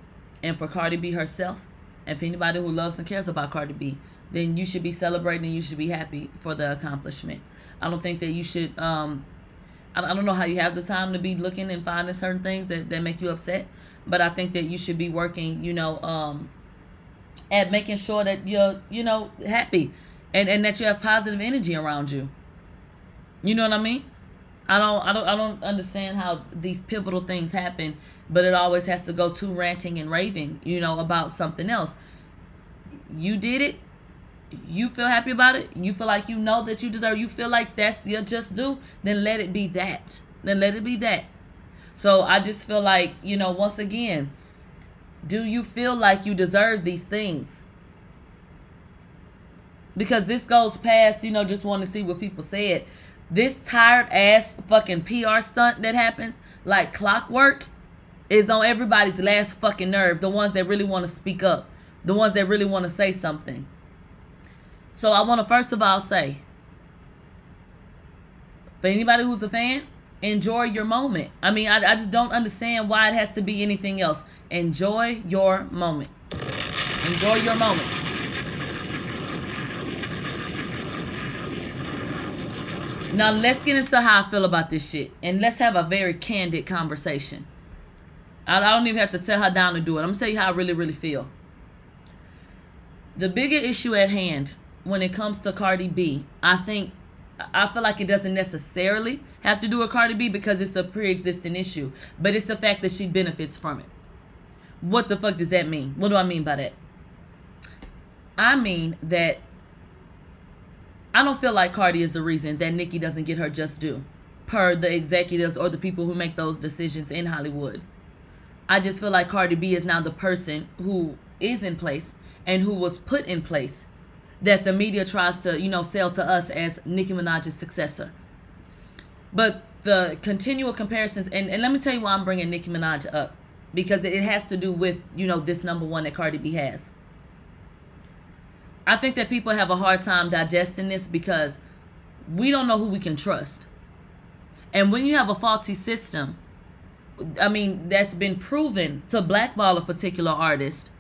and for Cardi B herself, for anybody who loves and cares about Cardi B, then you should be celebrating and you should be happy for the accomplishment. I don't think that you should, um, I, I don't know how you have the time to be looking and finding certain things that, that make you upset, but I think that you should be working, you know, um, at making sure that you're, you know, happy and, and that you have positive energy around you. You know what I mean? I don't I don't I don't understand how these pivotal things happen, but it always has to go to ranting and raving, you know, about something else. You did it. You feel happy about it. You feel like you know that you deserve. You feel like that's your just due. Then let it be that. Then let it be that. So I just feel like you know once again, do you feel like you deserve these things? Because this goes past you know just want to see what people said this tired ass fucking PR stunt that happens, like clockwork, is on everybody's last fucking nerve. The ones that really want to speak up, the ones that really want to say something. So I want to first of all say, for anybody who's a fan, enjoy your moment. I mean, I, I just don't understand why it has to be anything else. Enjoy your moment. Enjoy your moment. Now let's get into how I feel about this shit, and let's have a very candid conversation. I, don't even have to tell her down to do it. I'm gonna tell you how I really, really feel. The bigger issue at hand when it comes to Cardi B, I think I feel like it doesn't necessarily have to do with Cardi B because it's a pre-existing issue, but it's the fact that she benefits from it. What the fuck does that mean? What do I mean by that? I mean that I don't feel like Cardi is the reason that Nicki doesn't get her just due, per the executives or the people who make those decisions in Hollywood. I just feel like Cardi B is now the person who is in place and who was put in place that the media tries to, you know, sell to us as Nicki Minaj's successor. But the continual comparisons, and, and let me tell you why I'm bringing Nicki Minaj up. Because it has to do with, you know, this number one that Cardi B has. I think that people have a hard time digesting this because we don't know who we can trust. And when you have a faulty system, I mean, that's been proven to blackball a particular artist,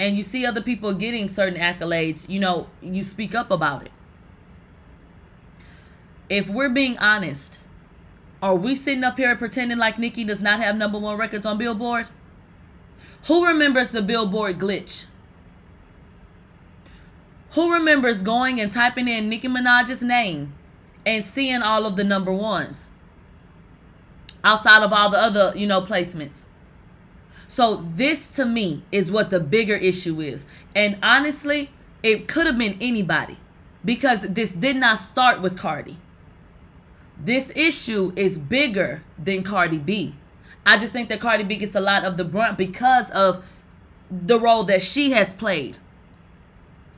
and you see other people getting certain accolades, you know, you speak up about it. If we're being honest, are we sitting up here pretending like Nicki does not have number one records on Billboard? Who remembers the Billboard glitch? Who remembers going and typing in Nicki Minaj's name and seeing all of the number ones outside of all the other, you know, placements? So this to me is what the bigger issue is. And honestly, it could have been anybody because this did not start with Cardi. This issue is bigger than Cardi B. I just think that Cardi B gets a lot of the brunt because of the role that she has played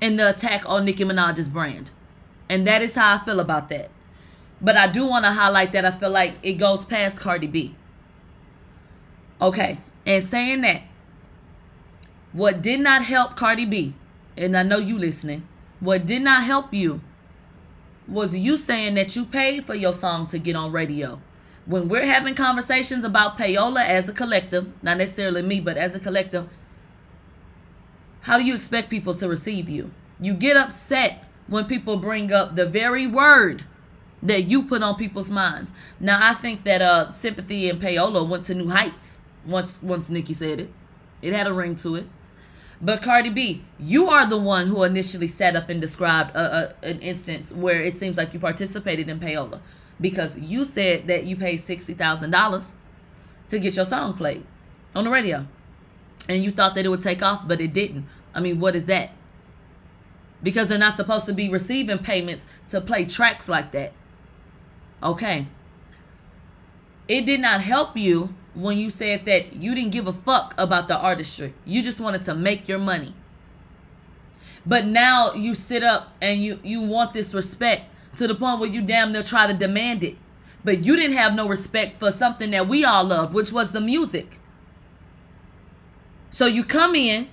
in the attack on Nicki Minaj's brand. And that is how I feel about that. But I do want to highlight that I feel like it goes past Cardi B. Okay, and saying that, what did not help Cardi B, and I know you listening, what did not help you was you saying that you paid for your song to get on radio. When we're having conversations about payola as a collective, not necessarily me, but as a collective, how do you expect people to receive you? You get upset when people bring up the very word that you put on people's minds. Now I think that uh sympathy and payola went to new heights once once Nicki said it. It had a ring to it. But Cardi B, you are the one who initially set up and described a, a, an instance where it seems like you participated in payola because you said that you paid sixty thousand dollars to get your song played on the radio, and you thought that it would take off, but it didn't. I mean, what is that? Because they're not supposed to be receiving payments to play tracks like that. Okay. It did not help you when you said that you didn't give a fuck about the artistry. You just wanted to make your money. But now you sit up and you you want this respect to the point where you damn near try to demand it. But you didn't have no respect for something that we all love, which was the music. So you come in,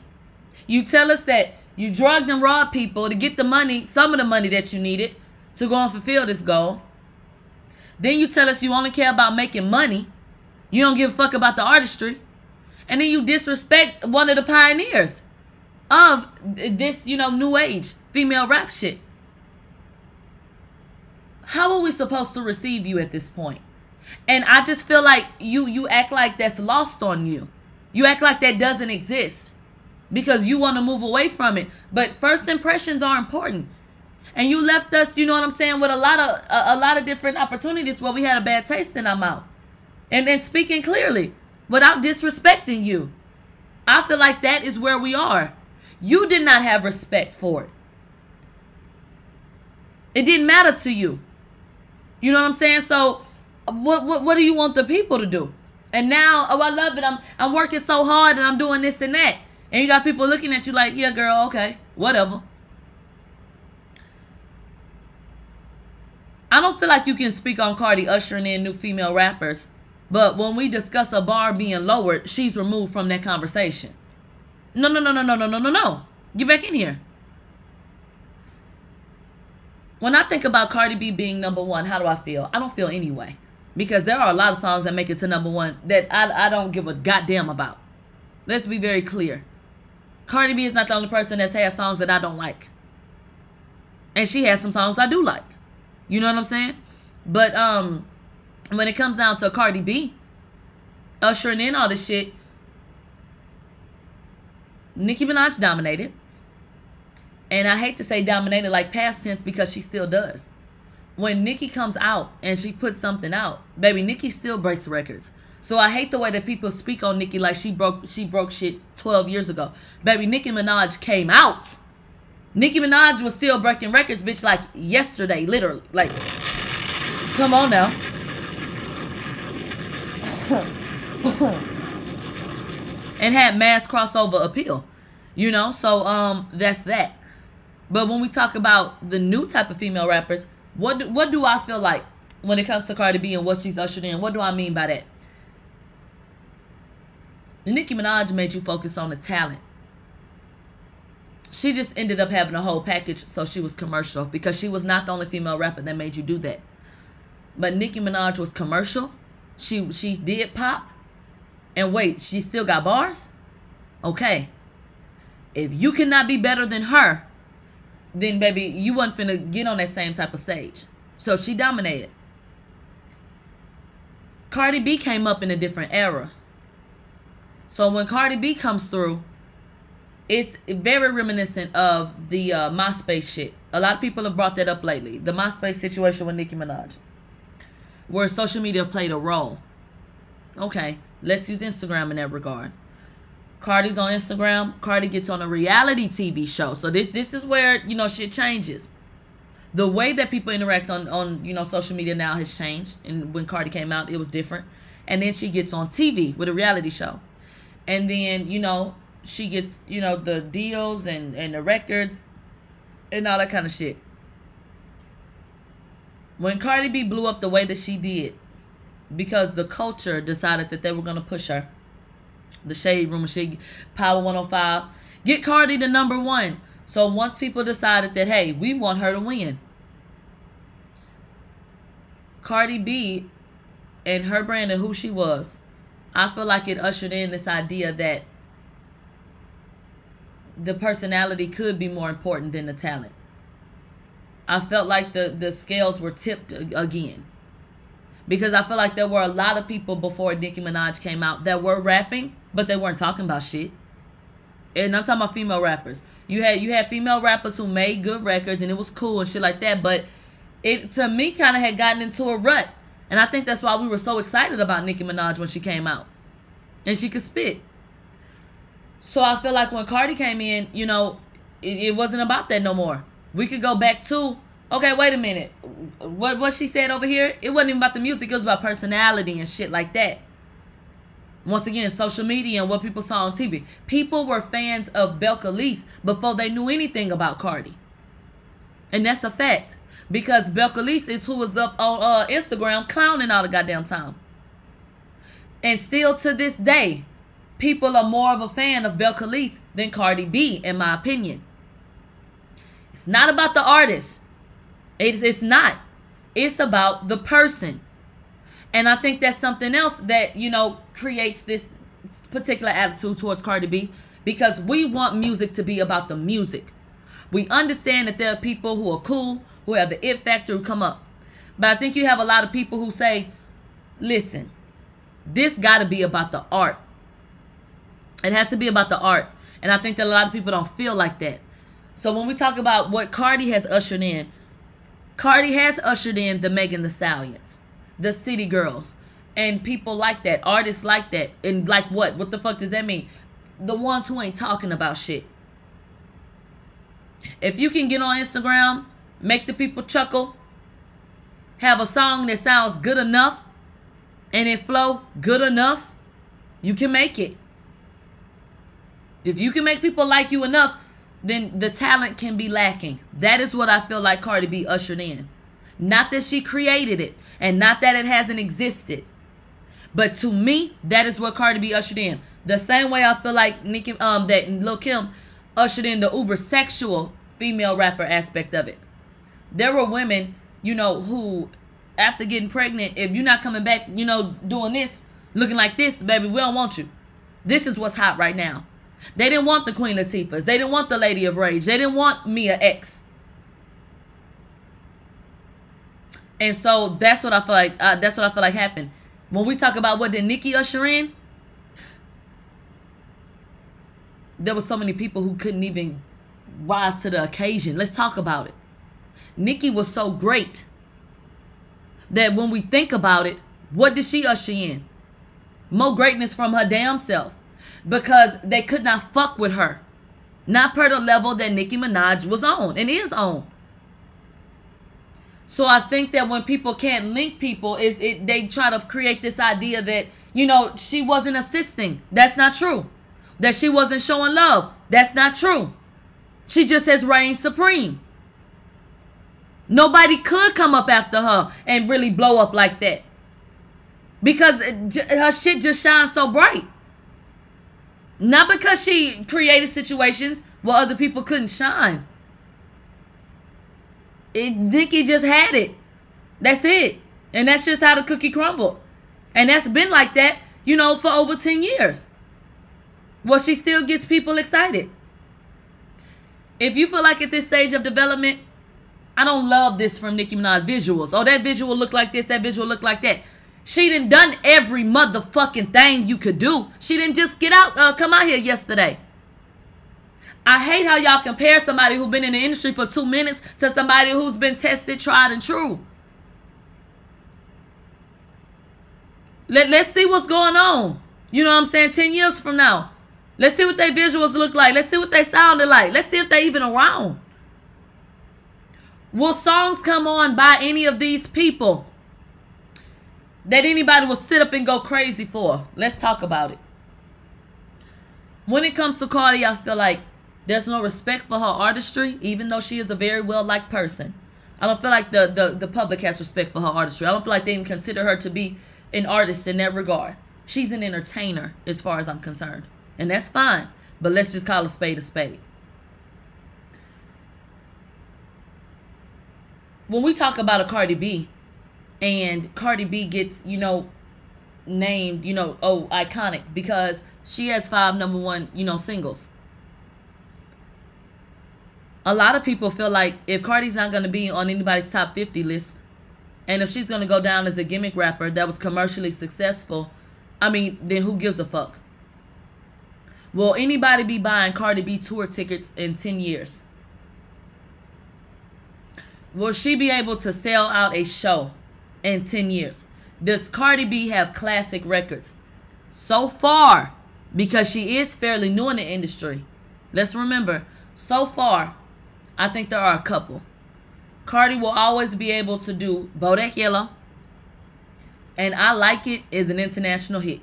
you tell us that you drugged and robbed people to get the money, some of the money that you needed to go and fulfill this goal. Then you tell us you only care about making money. You don't give a fuck about the artistry. And then you disrespect one of the pioneers of this, you know, new age female rap shit. How are we supposed to receive you at this point? And I just feel like you you act like that's lost on you. You act like that doesn't exist because you want to move away from it. But first impressions are important. And you left us, you know what I'm saying, with a lot of a, a lot of different opportunities where we had a bad taste in our mouth and then speaking clearly without disrespecting you. I feel like that is where we are. You did not have respect for it. It didn't matter to you. You know what I'm saying? So what what what do you want the people to do? And now, oh I love it. I'm I'm working so hard and I'm doing this and that. And you got people looking at you like, yeah, girl, okay, whatever. I don't feel like you can speak on Cardi ushering in new female rappers but when we discuss a bar being lowered, she's removed from that conversation. No, no, no, no, no, no, no, no, no. Get back in here. When I think about Cardi B being number one, how do I feel? I don't feel anyway. Because there are a lot of songs that make it to number one that I, I don't give a goddamn about. Let's be very clear. Cardi B is not the only person that's had songs that I don't like. And she has some songs I do like. You know what I'm saying? But um, when it comes down to Cardi B, ushering in all this shit, Nicki Minaj dominated. And I hate to say dominated like past tense because she still does. When Nicki comes out and she puts something out, baby, Nicki still breaks records. So I hate the way that people speak on Nicki like she broke she broke shit 12 years ago. Baby, Nicki Minaj came out. Nicki Minaj was still breaking records, bitch, like yesterday, literally. Like, come on now. and had mass crossover appeal. You know, so um that's that. But when we talk about the new type of female rappers, what do, what do I feel like when it comes to Cardi B and what she's ushered in? What do I mean by that? Nicki Minaj made you focus on the talent. She just ended up having a whole package, so she was commercial because she was not the only female rapper that made you do that. But Nicki Minaj was commercial. She she did pop. And wait, she still got bars? Okay. If you cannot be better than her, then baby, you wasn't finna get on that same type of stage. So she dominated. Cardi B came up in a different era. So when Cardi B comes through, it's very reminiscent of the uh, MySpace shit. A lot of people have brought that up lately. The MySpace situation with Nicki Minaj. Where social media played a role. Okay, let's use Instagram in that regard. Cardi's on Instagram. Cardi gets on a reality TV show. So this this is where, you know, shit changes. The way that people interact on on, you know, social media now has changed. And when Cardi came out, it was different. And then she gets on TV with a reality show. And then, you know, she gets, you know, the deals and and the records and all that kind of shit. When Cardi B blew up the way that she did, because the culture decided that they were gonna push her the shade room shade power 105 get cardi to number one. So once people decided that hey we want her to win. Cardi b and her brand and who she was i feel like it ushered in this idea that the personality could be more important than the talent. I felt like the the scales were tipped again. Because I feel like there were a lot of people before Nicki Minaj came out that were rapping, but they weren't talking about shit. And I'm talking about female rappers. You had you had female rappers who made good records and it was cool and shit like that, but it to me kind of had gotten into a rut. And I think that's why we were so excited about Nicki Minaj when she came out. And she could spit. So I feel like when Cardi came in, you know, it, it wasn't about that no more. We could go back to Okay, wait a minute. What what she said over here? It wasn't even about the music. It was about personality and shit like that. Once again, social media and what people saw on TV. People were fans of Belcalis before they knew anything about Cardi. And that's a fact. Because Belcalis is who was up on uh, Instagram clowning all the goddamn time. And still to this day, people are more of a fan of Belcalis than Cardi B, in my opinion. It's not about the artist. It's, it's not. It's about the person. And I think that's something else that, you know, creates this particular attitude towards Cardi B because we want music to be about the music. We understand that there are people who are cool, who have the it factor who come up. But I think you have a lot of people who say, listen, this got to be about the art. It has to be about the art. And I think that a lot of people don't feel like that. So when we talk about what Cardi has ushered in, Cardi has ushered in the Megan Thee Stallions, the City Girls, and people like that, artists like that. And like what? What the fuck does that mean? The ones who ain't talking about shit. If you can get on Instagram, make the people chuckle, have a song that sounds good enough, and it flow good enough, you can make it. If you can make people like you enough, then the talent can be lacking. That is what I feel like Cardi B ushered in. Not that she created it and not that it hasn't existed. But to me, that is what Cardi B ushered in. The same way I feel like Nicki um that Lil Kim ushered in the uber sexual female rapper aspect of it. There were women, you know, who after getting pregnant, if you're not coming back, you know, doing this, looking like this, baby, we don't want you. This is what's hot right now. They didn't want the Queen Latifahs. They didn't want the Lady of Rage. They didn't want Mia X. And so that's what I feel like. Uh, that's what I feel like happened. When we talk about what did Nicki usher in, there was so many people who couldn't even rise to the occasion. Let's talk about it. Nicki was so great that when we think about it, what did she usher in? More greatness from her damn self. Because they could not fuck with her. Not per the level that Nicki Minaj was on and is on. So I think that when people can't link people, it, it they try to create this idea that, you know, she wasn't assisting. That's not true. That she wasn't showing love. That's not true. She just has reigned supreme. Nobody could come up after her and really blow up like that. Because her shit just shines so bright. Not because she created situations where other people couldn't shine. It, Nicki just had it. That's it. And that's just how the cookie crumbled. And that's been like that, you know, for over 10 years. Well, she still gets people excited. If you feel like at this stage of development, I don't love this from Nicki Minaj visuals. Oh, that visual look like this, that visual look like that. She didn't done every motherfucking thing you could do. She didn't just get out, uh, come out here yesterday. I hate how y'all compare somebody who's been in the industry for two minutes to somebody who's been tested, tried, and true. Let, let's see what's going on. You know what I'm saying? 10 years from now. Let's see what their visuals look like. Let's see what they sounded like. Let's see if they're even around. Will songs come on by any of these people? that anybody will sit up and go crazy for. Let's talk about it. When it comes to Cardi, I feel like there's no respect for her artistry, even though she is a very well liked person. I don't feel like the, the, the public has respect for her artistry. I don't feel like they even consider her to be an artist in that regard. She's an entertainer, as far as I'm concerned. And that's fine. But let's just call a spade a spade. When we talk about a Cardi B, and Cardi B gets, you know, named, you know, oh, iconic because she has five number one, you know, singles. A lot of people feel like if Cardi's not going to be on anybody's top 50 list, and if she's going to go down as a gimmick rapper that was commercially successful, I mean, then who gives a fuck? Will anybody be buying Cardi B tour tickets in 10 years? Will she be able to sell out a show in 10 years. Does Cardi B have classic records? So far, because she is fairly new in the industry, let's remember, so far, I think there are a couple. Cardi will always be able to do Bodak Yellow, and I Like It is an international hit.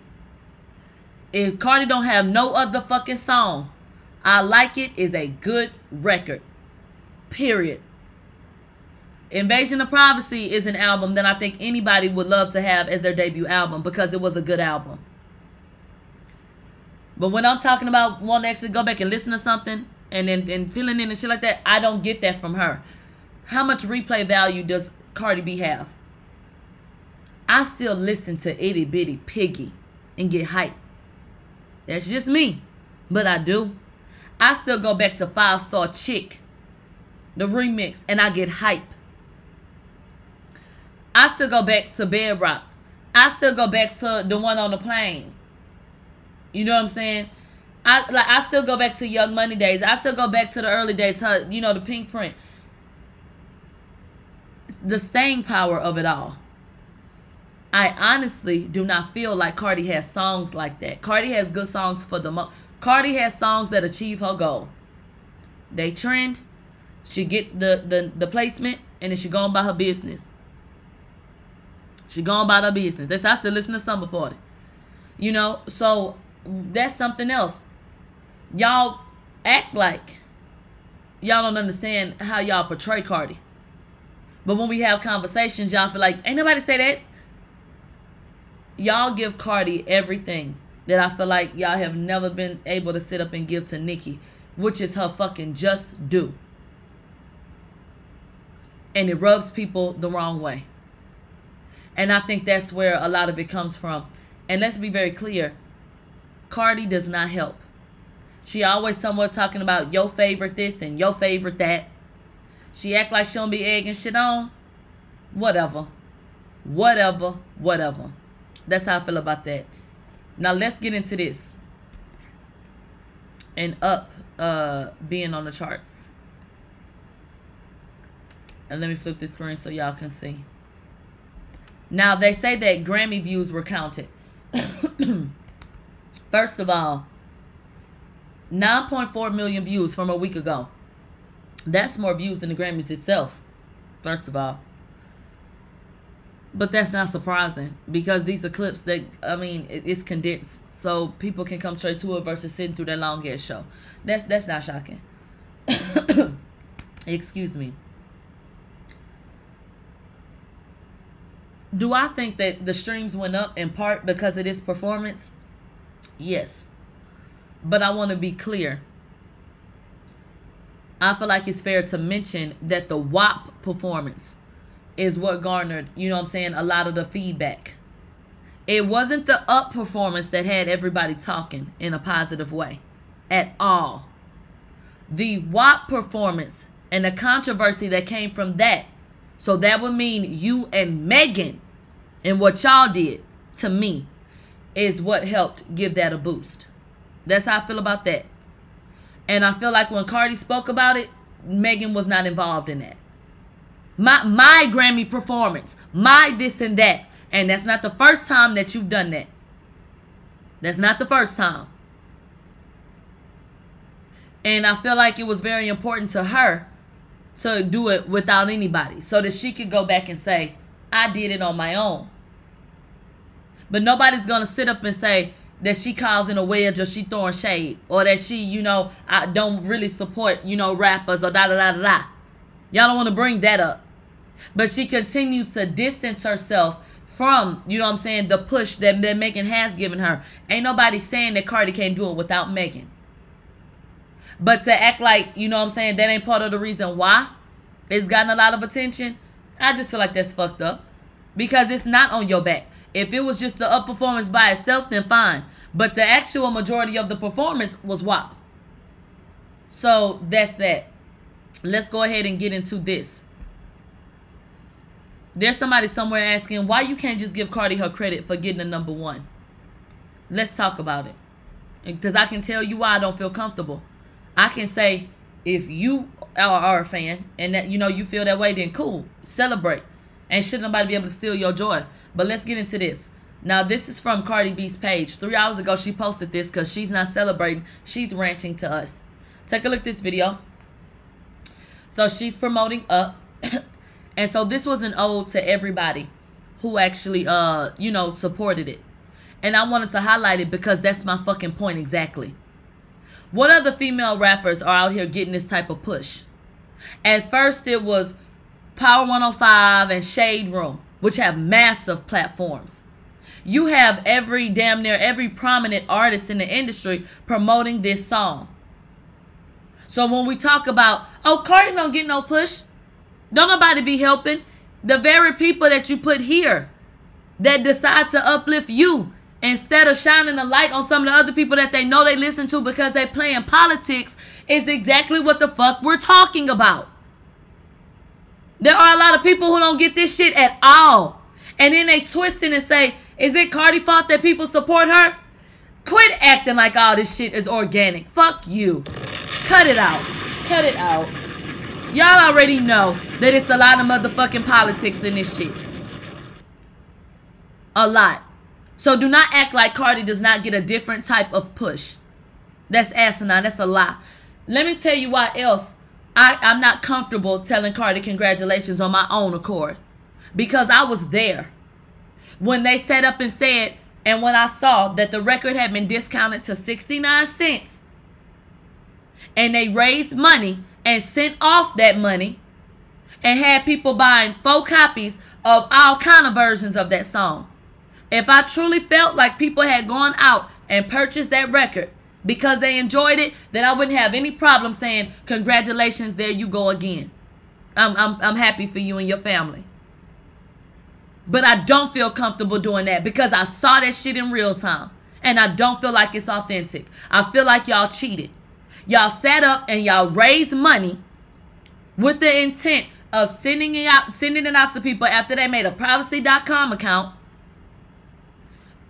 If Cardi don't have no other fucking song, I Like It is a good record. Period. Invasion of Privacy is an album that I think anybody would love to have as their debut album because it was a good album. But when I'm talking about wanting to actually go back and listen to something and then and feeling in and shit like that, I don't get that from her. How much replay value does Cardi B have? I still listen to Itty Bitty Piggy and get hype. That's just me. But I do. I still go back to Five Star Chick, the remix, and I get hype. I still go back to Bedrock. I still go back to the one on the plane. You know what I'm saying? I like I still go back to Young Money days. I still go back to the early days, her, you know, the Pinkprint. The staying power of it all. I honestly do not feel like Cardi has songs like that. Cardi has good songs for the mo Cardi has songs that achieve her goal. They trend, she get the the, the placement, and then she go on by her business. She gone about her business. That's I still listen to Summer Party. You know, so that's something else. Y'all act like y'all don't understand how y'all portray Cardi. But when we have conversations, y'all feel like, ain't nobody say that. Y'all give Cardi everything that I feel like y'all have never been able to sit up and give to Nicki, which is her fucking just do. And it rubs people the wrong way. And I think that's where a lot of it comes from. And let's be very clear Cardi does not help. She always somewhat talking about your favorite this and your favorite that. She act like she don't be egging shit on. whatever. Whatever, whatever. That's how I feel about that. Now let's get into this. And up uh being on the charts. And let me flip the screen so y'all can see. Now they say that Grammy views were counted. First of all, 9.4 million views from a week ago. That's more views than the Grammys itself. First of all. But that's not surprising because these are clips that I mean it's condensed, so people can come straight to it versus sitting through that long ass show. That's that's not shocking. Excuse me. Do I think that the streams went up in part because of this performance? Yes. But I want to be clear. I feel like it's fair to mention that the WAP performance is what garnered, you know what I'm saying, a lot of the feedback. It wasn't the up performance that had everybody talking in a positive way at all. The WAP performance and the controversy that came from that. So that would mean you and Megan and what y'all did to me is what helped give that a boost. That's how I feel about that. And I feel like when Cardi spoke about it, Megan was not involved in that. My my Grammy performance, my this and that. And that's not the first time that you've done that. That's not the first time. And I feel like it was very important to her to do it without anybody so that she could go back and say, I did it on my own. But nobody's going to sit up and say that she causing a wedge or she throwing shade or that she, you know, I don't really support, you know, rappers or da da da da da. Y'all don't want to bring that up. But she continues to distance herself from, you know I'm saying, the push that, that Megan has given her. Ain't nobody saying that Cardi can't do it without Megan. But to act like, you know what I'm saying, that ain't part of the reason why it's gotten a lot of attention, I just feel like that's fucked up. Because it's not on your back. If it was just the up performance by itself, then fine. But the actual majority of the performance was WAP. So that's that. Let's go ahead and get into this. There's somebody somewhere asking why you can't just give Cardi her credit for getting a number one. Let's talk about it. Because I can tell you why I don't feel comfortable. I can say if you are, a fan and that you know you feel that way, then cool, celebrate, and should nobody be able to steal your joy. But let's get into this. Now this is from Cardi B's page. Three hours ago she posted this because she's not celebrating. She's ranting to us. Take a look at this video. So she's promoting up. and so this was an ode to everybody who actually uh, you know, supported it. And I wanted to highlight it because that's my fucking point exactly. What other female rappers are out here getting this type of push? At first it was Power 105 and Shade Room, which have massive platforms. You have every damn near every prominent artist in the industry promoting this song. So when we talk about, oh, Cardi don't get no push, don't nobody be helping. The very people that you put here that decide to uplift you instead of shining a light on some of the other people that they know they listen to because they playing politics is exactly what the fuck we're talking about. There are a lot of people who don't get this shit at all. And then they twist it and say, is it Cardi fault that people support her? Quit acting like all this shit is organic. Fuck you. Cut it out. Cut it out. Y'all already know that it's a lot of motherfucking politics in this shit. A lot. So do not act like Cardi does not get a different type of push. That's asinine. That's a lie. Let me tell you why else I, I'm not comfortable telling Cardi congratulations on my own accord. Because I was there. When they set up and said, and when I saw that the record had been discounted to 69 cents, and they raised money and sent off that money and had people buying four copies of all kind of versions of that song. If I truly felt like people had gone out and purchased that record because they enjoyed it, then I wouldn't have any problem saying, congratulations, there you go again. I'm, I'm, I'm happy for you and your family. But I don't feel comfortable doing that because I saw that shit in real time. And I don't feel like it's authentic. I feel like y'all cheated. Y'all sat up and y'all raised money with the intent of sending it out, sending it out to people after they made a privacy.com account.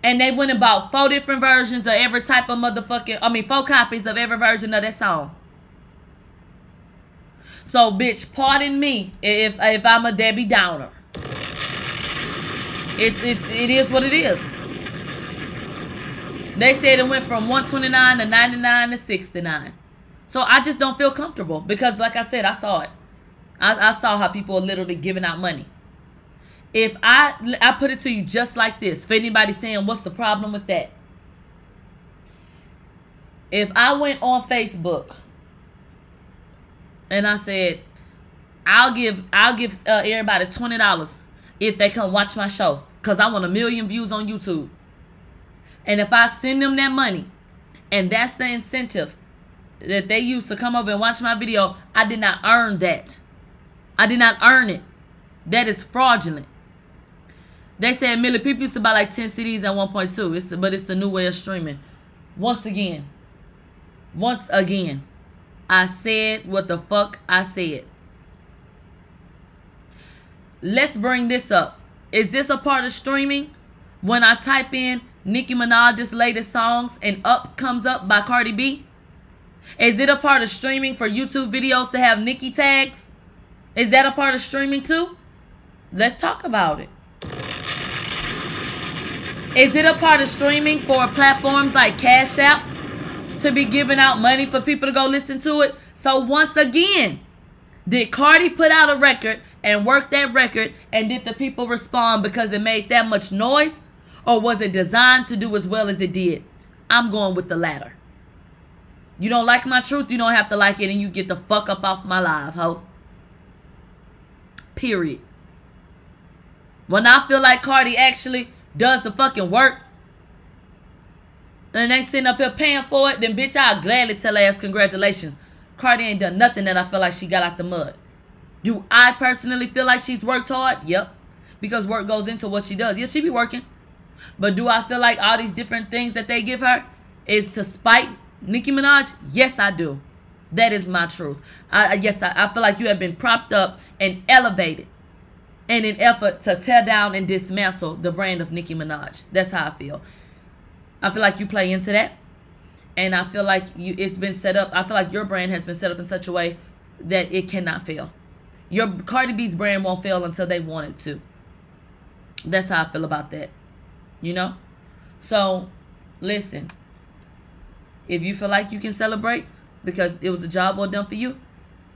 And they went and bought four different versions of every type of motherfucking, I mean, four copies of every version of that song. So, bitch, pardon me if if I'm a Debbie Downer. It's it, it is what it is. They said it went from 129 to 99 to 69. So I just don't feel comfortable because, like I said, I saw it. I, I saw how people are literally giving out money. If I I put it to you just like this, for anybody saying what's the problem with that? If I went on Facebook and I said, I'll give I'll give uh, everybody twenty dollars if they come watch my show because I want a million views on YouTube. And if I send them that money, and that's the incentive that they use to come over and watch my video, I did not earn that. I did not earn it. That is fraudulent. They said Millie people used to buy like 10 CDs at 1.2. It's but it's the new way of streaming. Once again, once again, I said what the fuck I said. Let's bring this up. Is this a part of streaming? When I type in Nicki Minaj's latest songs and Up comes up by Cardi B? Is it a part of streaming for YouTube videos to have Nicki tags? Is that a part of streaming too? Let's talk about it. Is it a part of streaming for platforms like Cash App to be giving out money for people to go listen to it? So once again, did Cardi put out a record and work that record and did the people respond because it made that much noise? Or was it designed to do as well as it did? I'm going with the latter. You don't like my truth, you don't have to like it and you get the fuck up off my live, ho. Period. When I feel like Cardi actually does the fucking work, and they sitting up here paying for it, then bitch, I'll gladly tell ass congratulations. Cardi ain't done nothing that I feel like she got out the mud. Do I personally feel like she's worked hard? Yep. Because work goes into what she does. Yes, she be working. But do I feel like all these different things that they give her is to spite Nicki Minaj? Yes, I do. That is my truth. I, yes, I, I feel like you have been propped up and elevated in an effort to tear down and dismantle the brand of Nicki Minaj. That's how I feel. I feel like you play into that. And I feel like you it's been set up. I feel like your brand has been set up in such a way that it cannot fail. Your Cardi B's brand won't fail until they want it to. That's how I feel about that. You know? So, listen. If you feel like you can celebrate because it was a job well done for you,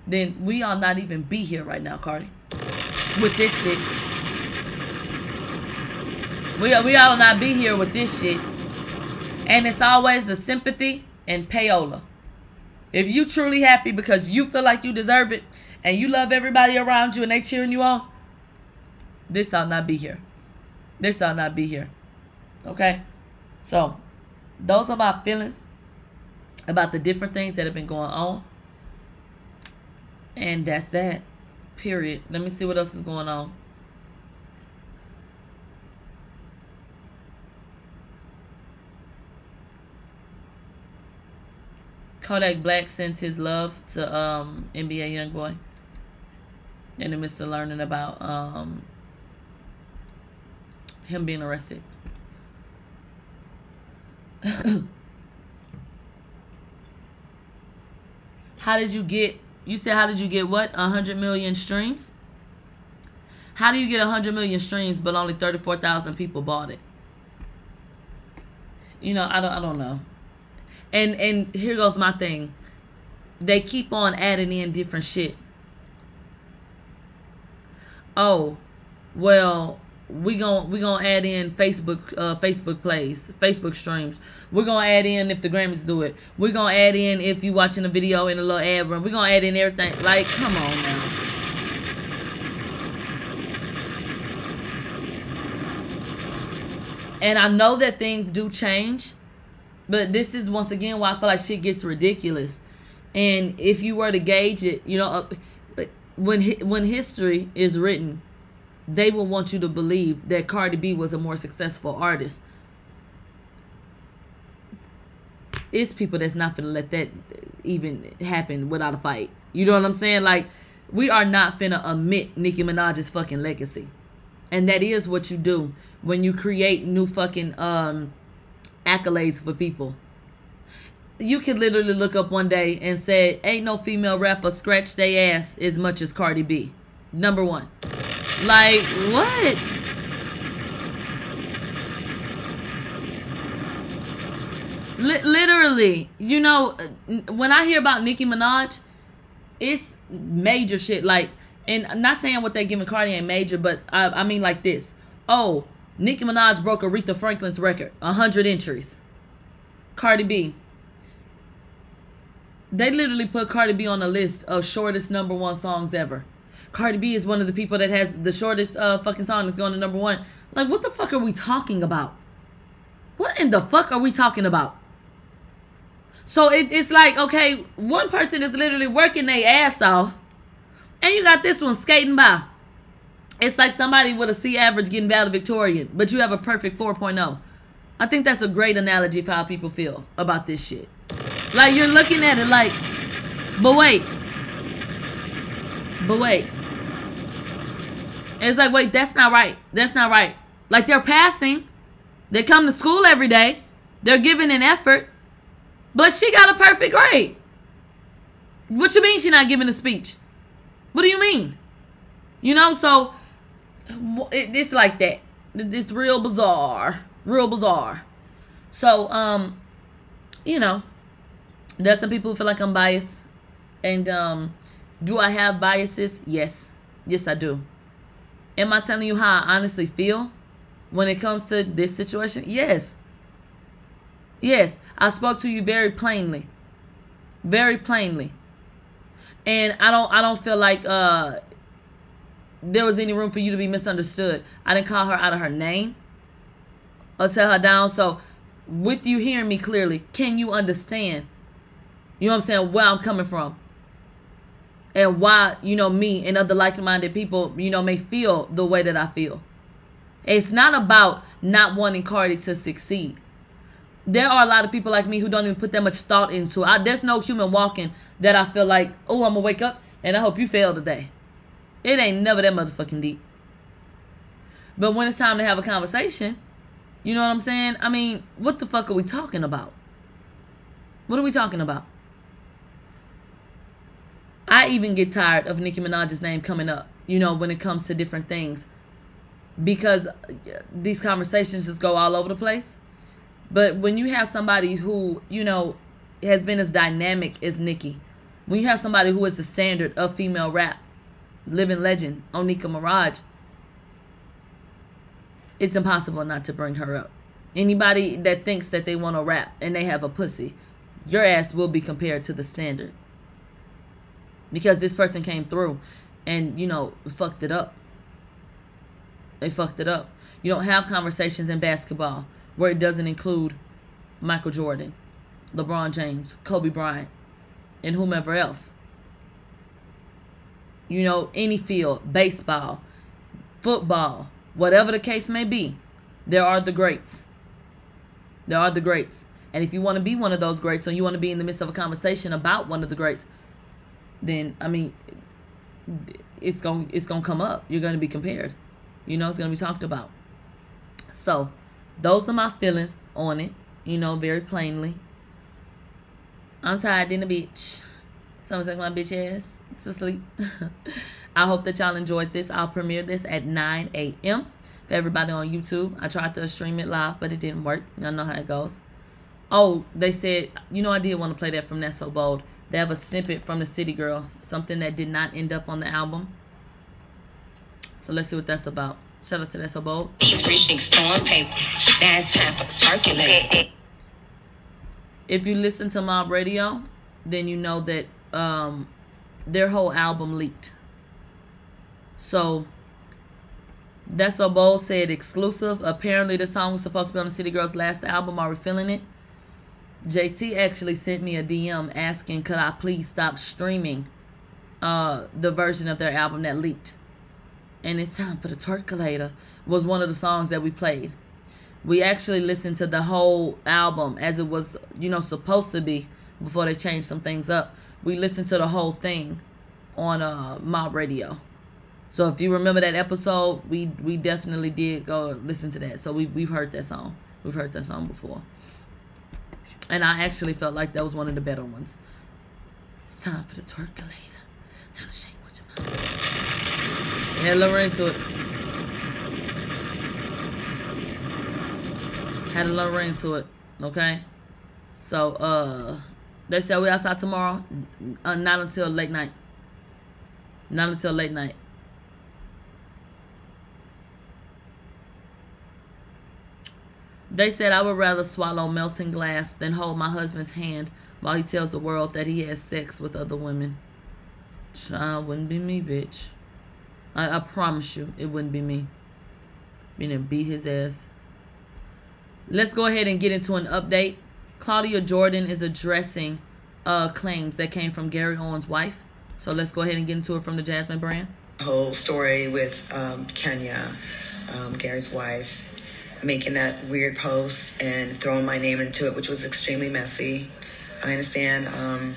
then we are not even be here right now, Cardi. With this shit. We we ought not be here with this shit. And it's always the sympathy and payola. If you truly happy because you feel like you deserve it and you love everybody around you and they cheering you on, this ought not be here. This ought not be here. Okay? So, those are my feelings about the different things that have been going on. And that's that. Period. Let me see what else is going on. Kodak Black sends his love to um, NBA YoungBoy in the midst of learning about um, him being arrested. how did you get? You said how did you get what? A hundred million streams. How do you get a hundred million streams but only thirty four thousand people bought it? You know, I don't. I don't know. And and here goes my thing. They keep on adding in different shit. Oh, well, we gon' we gonna add in Facebook uh Facebook plays, Facebook streams. We're gonna add in if the Grammys do it. We're gonna add in if you watching a video in a little ad room. We're gonna add in everything. Like, come on now. And I know that things do change. But this is once again why I feel like shit gets ridiculous. And if you were to gauge it, you know, when when history is written, they will want you to believe that Cardi B was a more successful artist. It's people that's not gonna let that even happen without a fight. You know what I'm saying? Like we are not finna omit Nicki Minaj's fucking legacy. And that is what you do when you create new fucking um accolades for people. You could literally look up one day and say, Ain't no female rapper scratch they ass as much as Cardi B. Number one. Like, what? Li- literally, you know, when I hear about Nicki Minaj, it's major shit. Like, and I'm not saying what they giving Cardi ain't major, but I, I mean like this. Oh, Nicki Minaj broke Aretha Franklin's record, 100 entries. Cardi B. They literally put Cardi B on a list of shortest number one songs ever. Cardi B is one of the people that has the shortest uh, fucking song that's going to number one. Like, what the fuck are we talking about? What in the fuck are we talking about? So it, it's like, okay, one person is literally working their ass off, and you got this one skating by. It's like somebody with a C average getting valedictorian, but you have a perfect 4.0. I think that's a great analogy for how people feel about this shit. Like you're looking at it like, but wait, but wait. And it's like, wait, that's not right. That's not right. Like they're passing. They come to school every day. They're giving an effort. But she got a perfect grade. What you mean she not giving a speech? What do you mean? You know, so it, it's like that. It's real bizarre. Real bizarre. So, um, you know, there's some people who feel like I'm biased. And um, do I have biases? Yes. Yes, I do. Am I telling you how I honestly feel when it comes to this situation? Yes. Yes, I spoke to you very plainly. Very plainly. And I don't I don't feel like uh there was any room for you to be misunderstood. I didn't call her out of her name or tell her down. So with you hearing me clearly, can you understand? You know what I'm saying? Where I'm coming from. And why, you know, me and other like-minded people, you know, may feel the way that I feel. It's not about not wanting Cardi to succeed there are a lot of people like me who don't even put that much thought into it. I, there's no human walking that I feel like, oh, I'm gonna wake up and I hope you fail today. It ain't never that motherfucking deep. But when it's time to have a conversation, you know what I'm saying? I mean, what the fuck are we talking about? What are we talking about? I even get tired of Nicki Minaj's name coming up, you know, when it comes to different things. Because uh, these conversations just go all over the place. But when you have somebody who, you know, has been as dynamic as Nicki, when you have somebody who is the standard of female rap, living legend, Onika Maraj, it's impossible not to bring her up. Anybody that thinks that they want to rap and they have a pussy, your ass will be compared to the standard. Because this person came through and, you know, fucked it up. They fucked it up. You don't have conversations in basketball where it doesn't include Michael Jordan, LeBron James, Kobe Bryant, and whomever else. You know, any field, baseball, football, whatever the case may be, there are the greats. There are the greats. And if you want to be one of those greats or you want to be in the midst of a conversation about one of the greats, then I mean it's going it's going to come up. You're going to be compared. You know, it's going to be talked about. So, those are my feelings on it, you know, very plainly. I'm tired in the bitch. Someone's like my bitch ass to sleep. I hope that y'all enjoyed this. I'll premiere this at 9 a.m. for everybody on YouTube. I tried to stream it live, but it didn't work. Y'all know how it goes. Oh, they said, you know, I did want to play that from That's So Bold. They have a snippet from the City Girls, something that did not end up on the album. So let's see what that's about. Shout out to That's So Bold. storm paper. Now it's time for circulate. If you listen to Mob Radio, then you know that um, their whole album leaked. So that's so bold said exclusive. Apparently the song was supposed to be on the City Girls last album. Are we feeling it? JT actually sent me a DM asking could I please stop streaming uh, the version of their album that leaked. And it's time for the Twerkulator was one of the songs that we played we actually listened to the whole album as it was, you know, supposed to be before they changed some things up. We listened to the whole thing on uh Mob Radio. So if you remember that episode, we we definitely did go listen to that. So we we've heard that song. We've heard that song before. And I actually felt like that was one of the better ones. It's time for the twerkulator. Time to shake what your mouth. Had a little ring to it. Had a little ring to it. Okay. So uh they said we outside tomorrow. Uh, not until late night. Not until late night. They said I would rather swallow melting glass than hold my husband's hand while he tells the world that he has sex with other women. Child, wouldn't be me, bitch. I, I promise you, it wouldn't be me. To beat his ass. Let's go ahead and get into an update. Claudia Jordan is addressing uh, claims that came from Gary Owen's wife. So let's go ahead and get into it from the Jasmine brand. whole story with um, Kenya, um, Gary's wife, making that weird post and throwing my name into it, which was extremely messy. I understand. Um,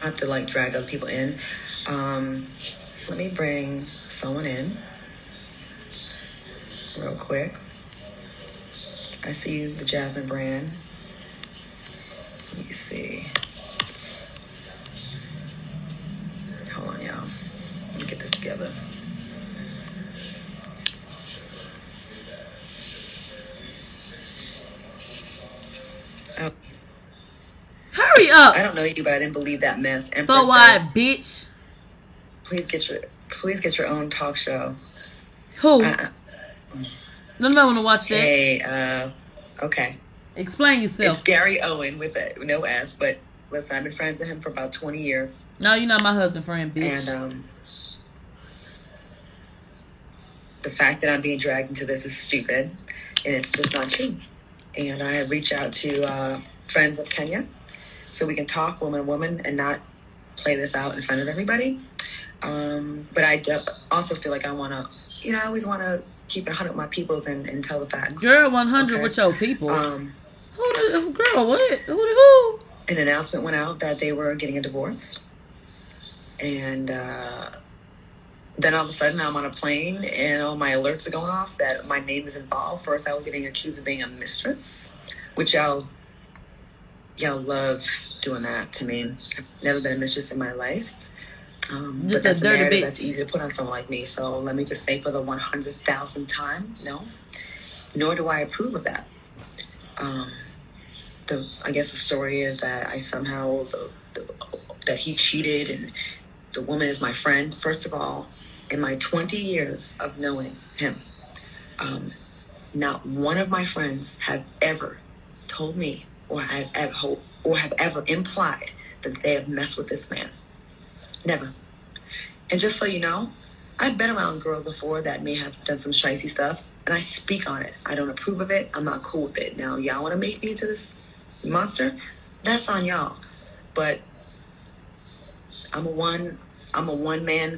I have to like drag other people in. Um, let me bring someone in real quick. I see the Jasmine brand. Let me see. Hold on, y'all. Let me get this together. Oh. Hurry up! I don't know you, but I didn't believe that mess. So Empress why, says, bitch? please get your please get your own talk show. Who? Uh, None of them want to watch that. hey, uh, okay. Explain yourself. It's. Gary Owen with a, no S, but listen, I've been friends with him for about 20 years. No, you're not my husband, friend, bitch. And um, the fact that I'm being dragged into this is stupid, and it's just not true. And I reach out to uh, friends of Kenya so we can talk woman to woman and not play this out in front of everybody. Um, but I de- also feel like I want to, you know, I always want to keep it 100 with my peoples and, and tell the facts. Girl, 100 Okay. with your people. Um, who the girl? What? Who? the Who? an announcement went out that they were getting a divorce. And uh, then all of a sudden, I'm on a plane and all my alerts are going off that my name is involved. First, I was getting accused of being a mistress, which y'all, y'all love doing that to me. I've never been a mistress in my life. Um, Just but that's a narrative bitch. that's easy to put on someone like me. So let me just say for the 100,000th time, no. Nor do I approve of that. Um, the I guess the story is that I somehow the, the, that he cheated and the woman is my friend. First of all, in my 20 years of knowing him, um, not one of my friends have ever told me or have or have ever implied that they have messed with this man. Never. And just so you know, I've been around girls before that may have done some shicey stuff, and I speak on it. I don't approve of it. I'm not cool with it. Now, y'all want to make me into this monster? That's on y'all. But I'm a one. I'm a one man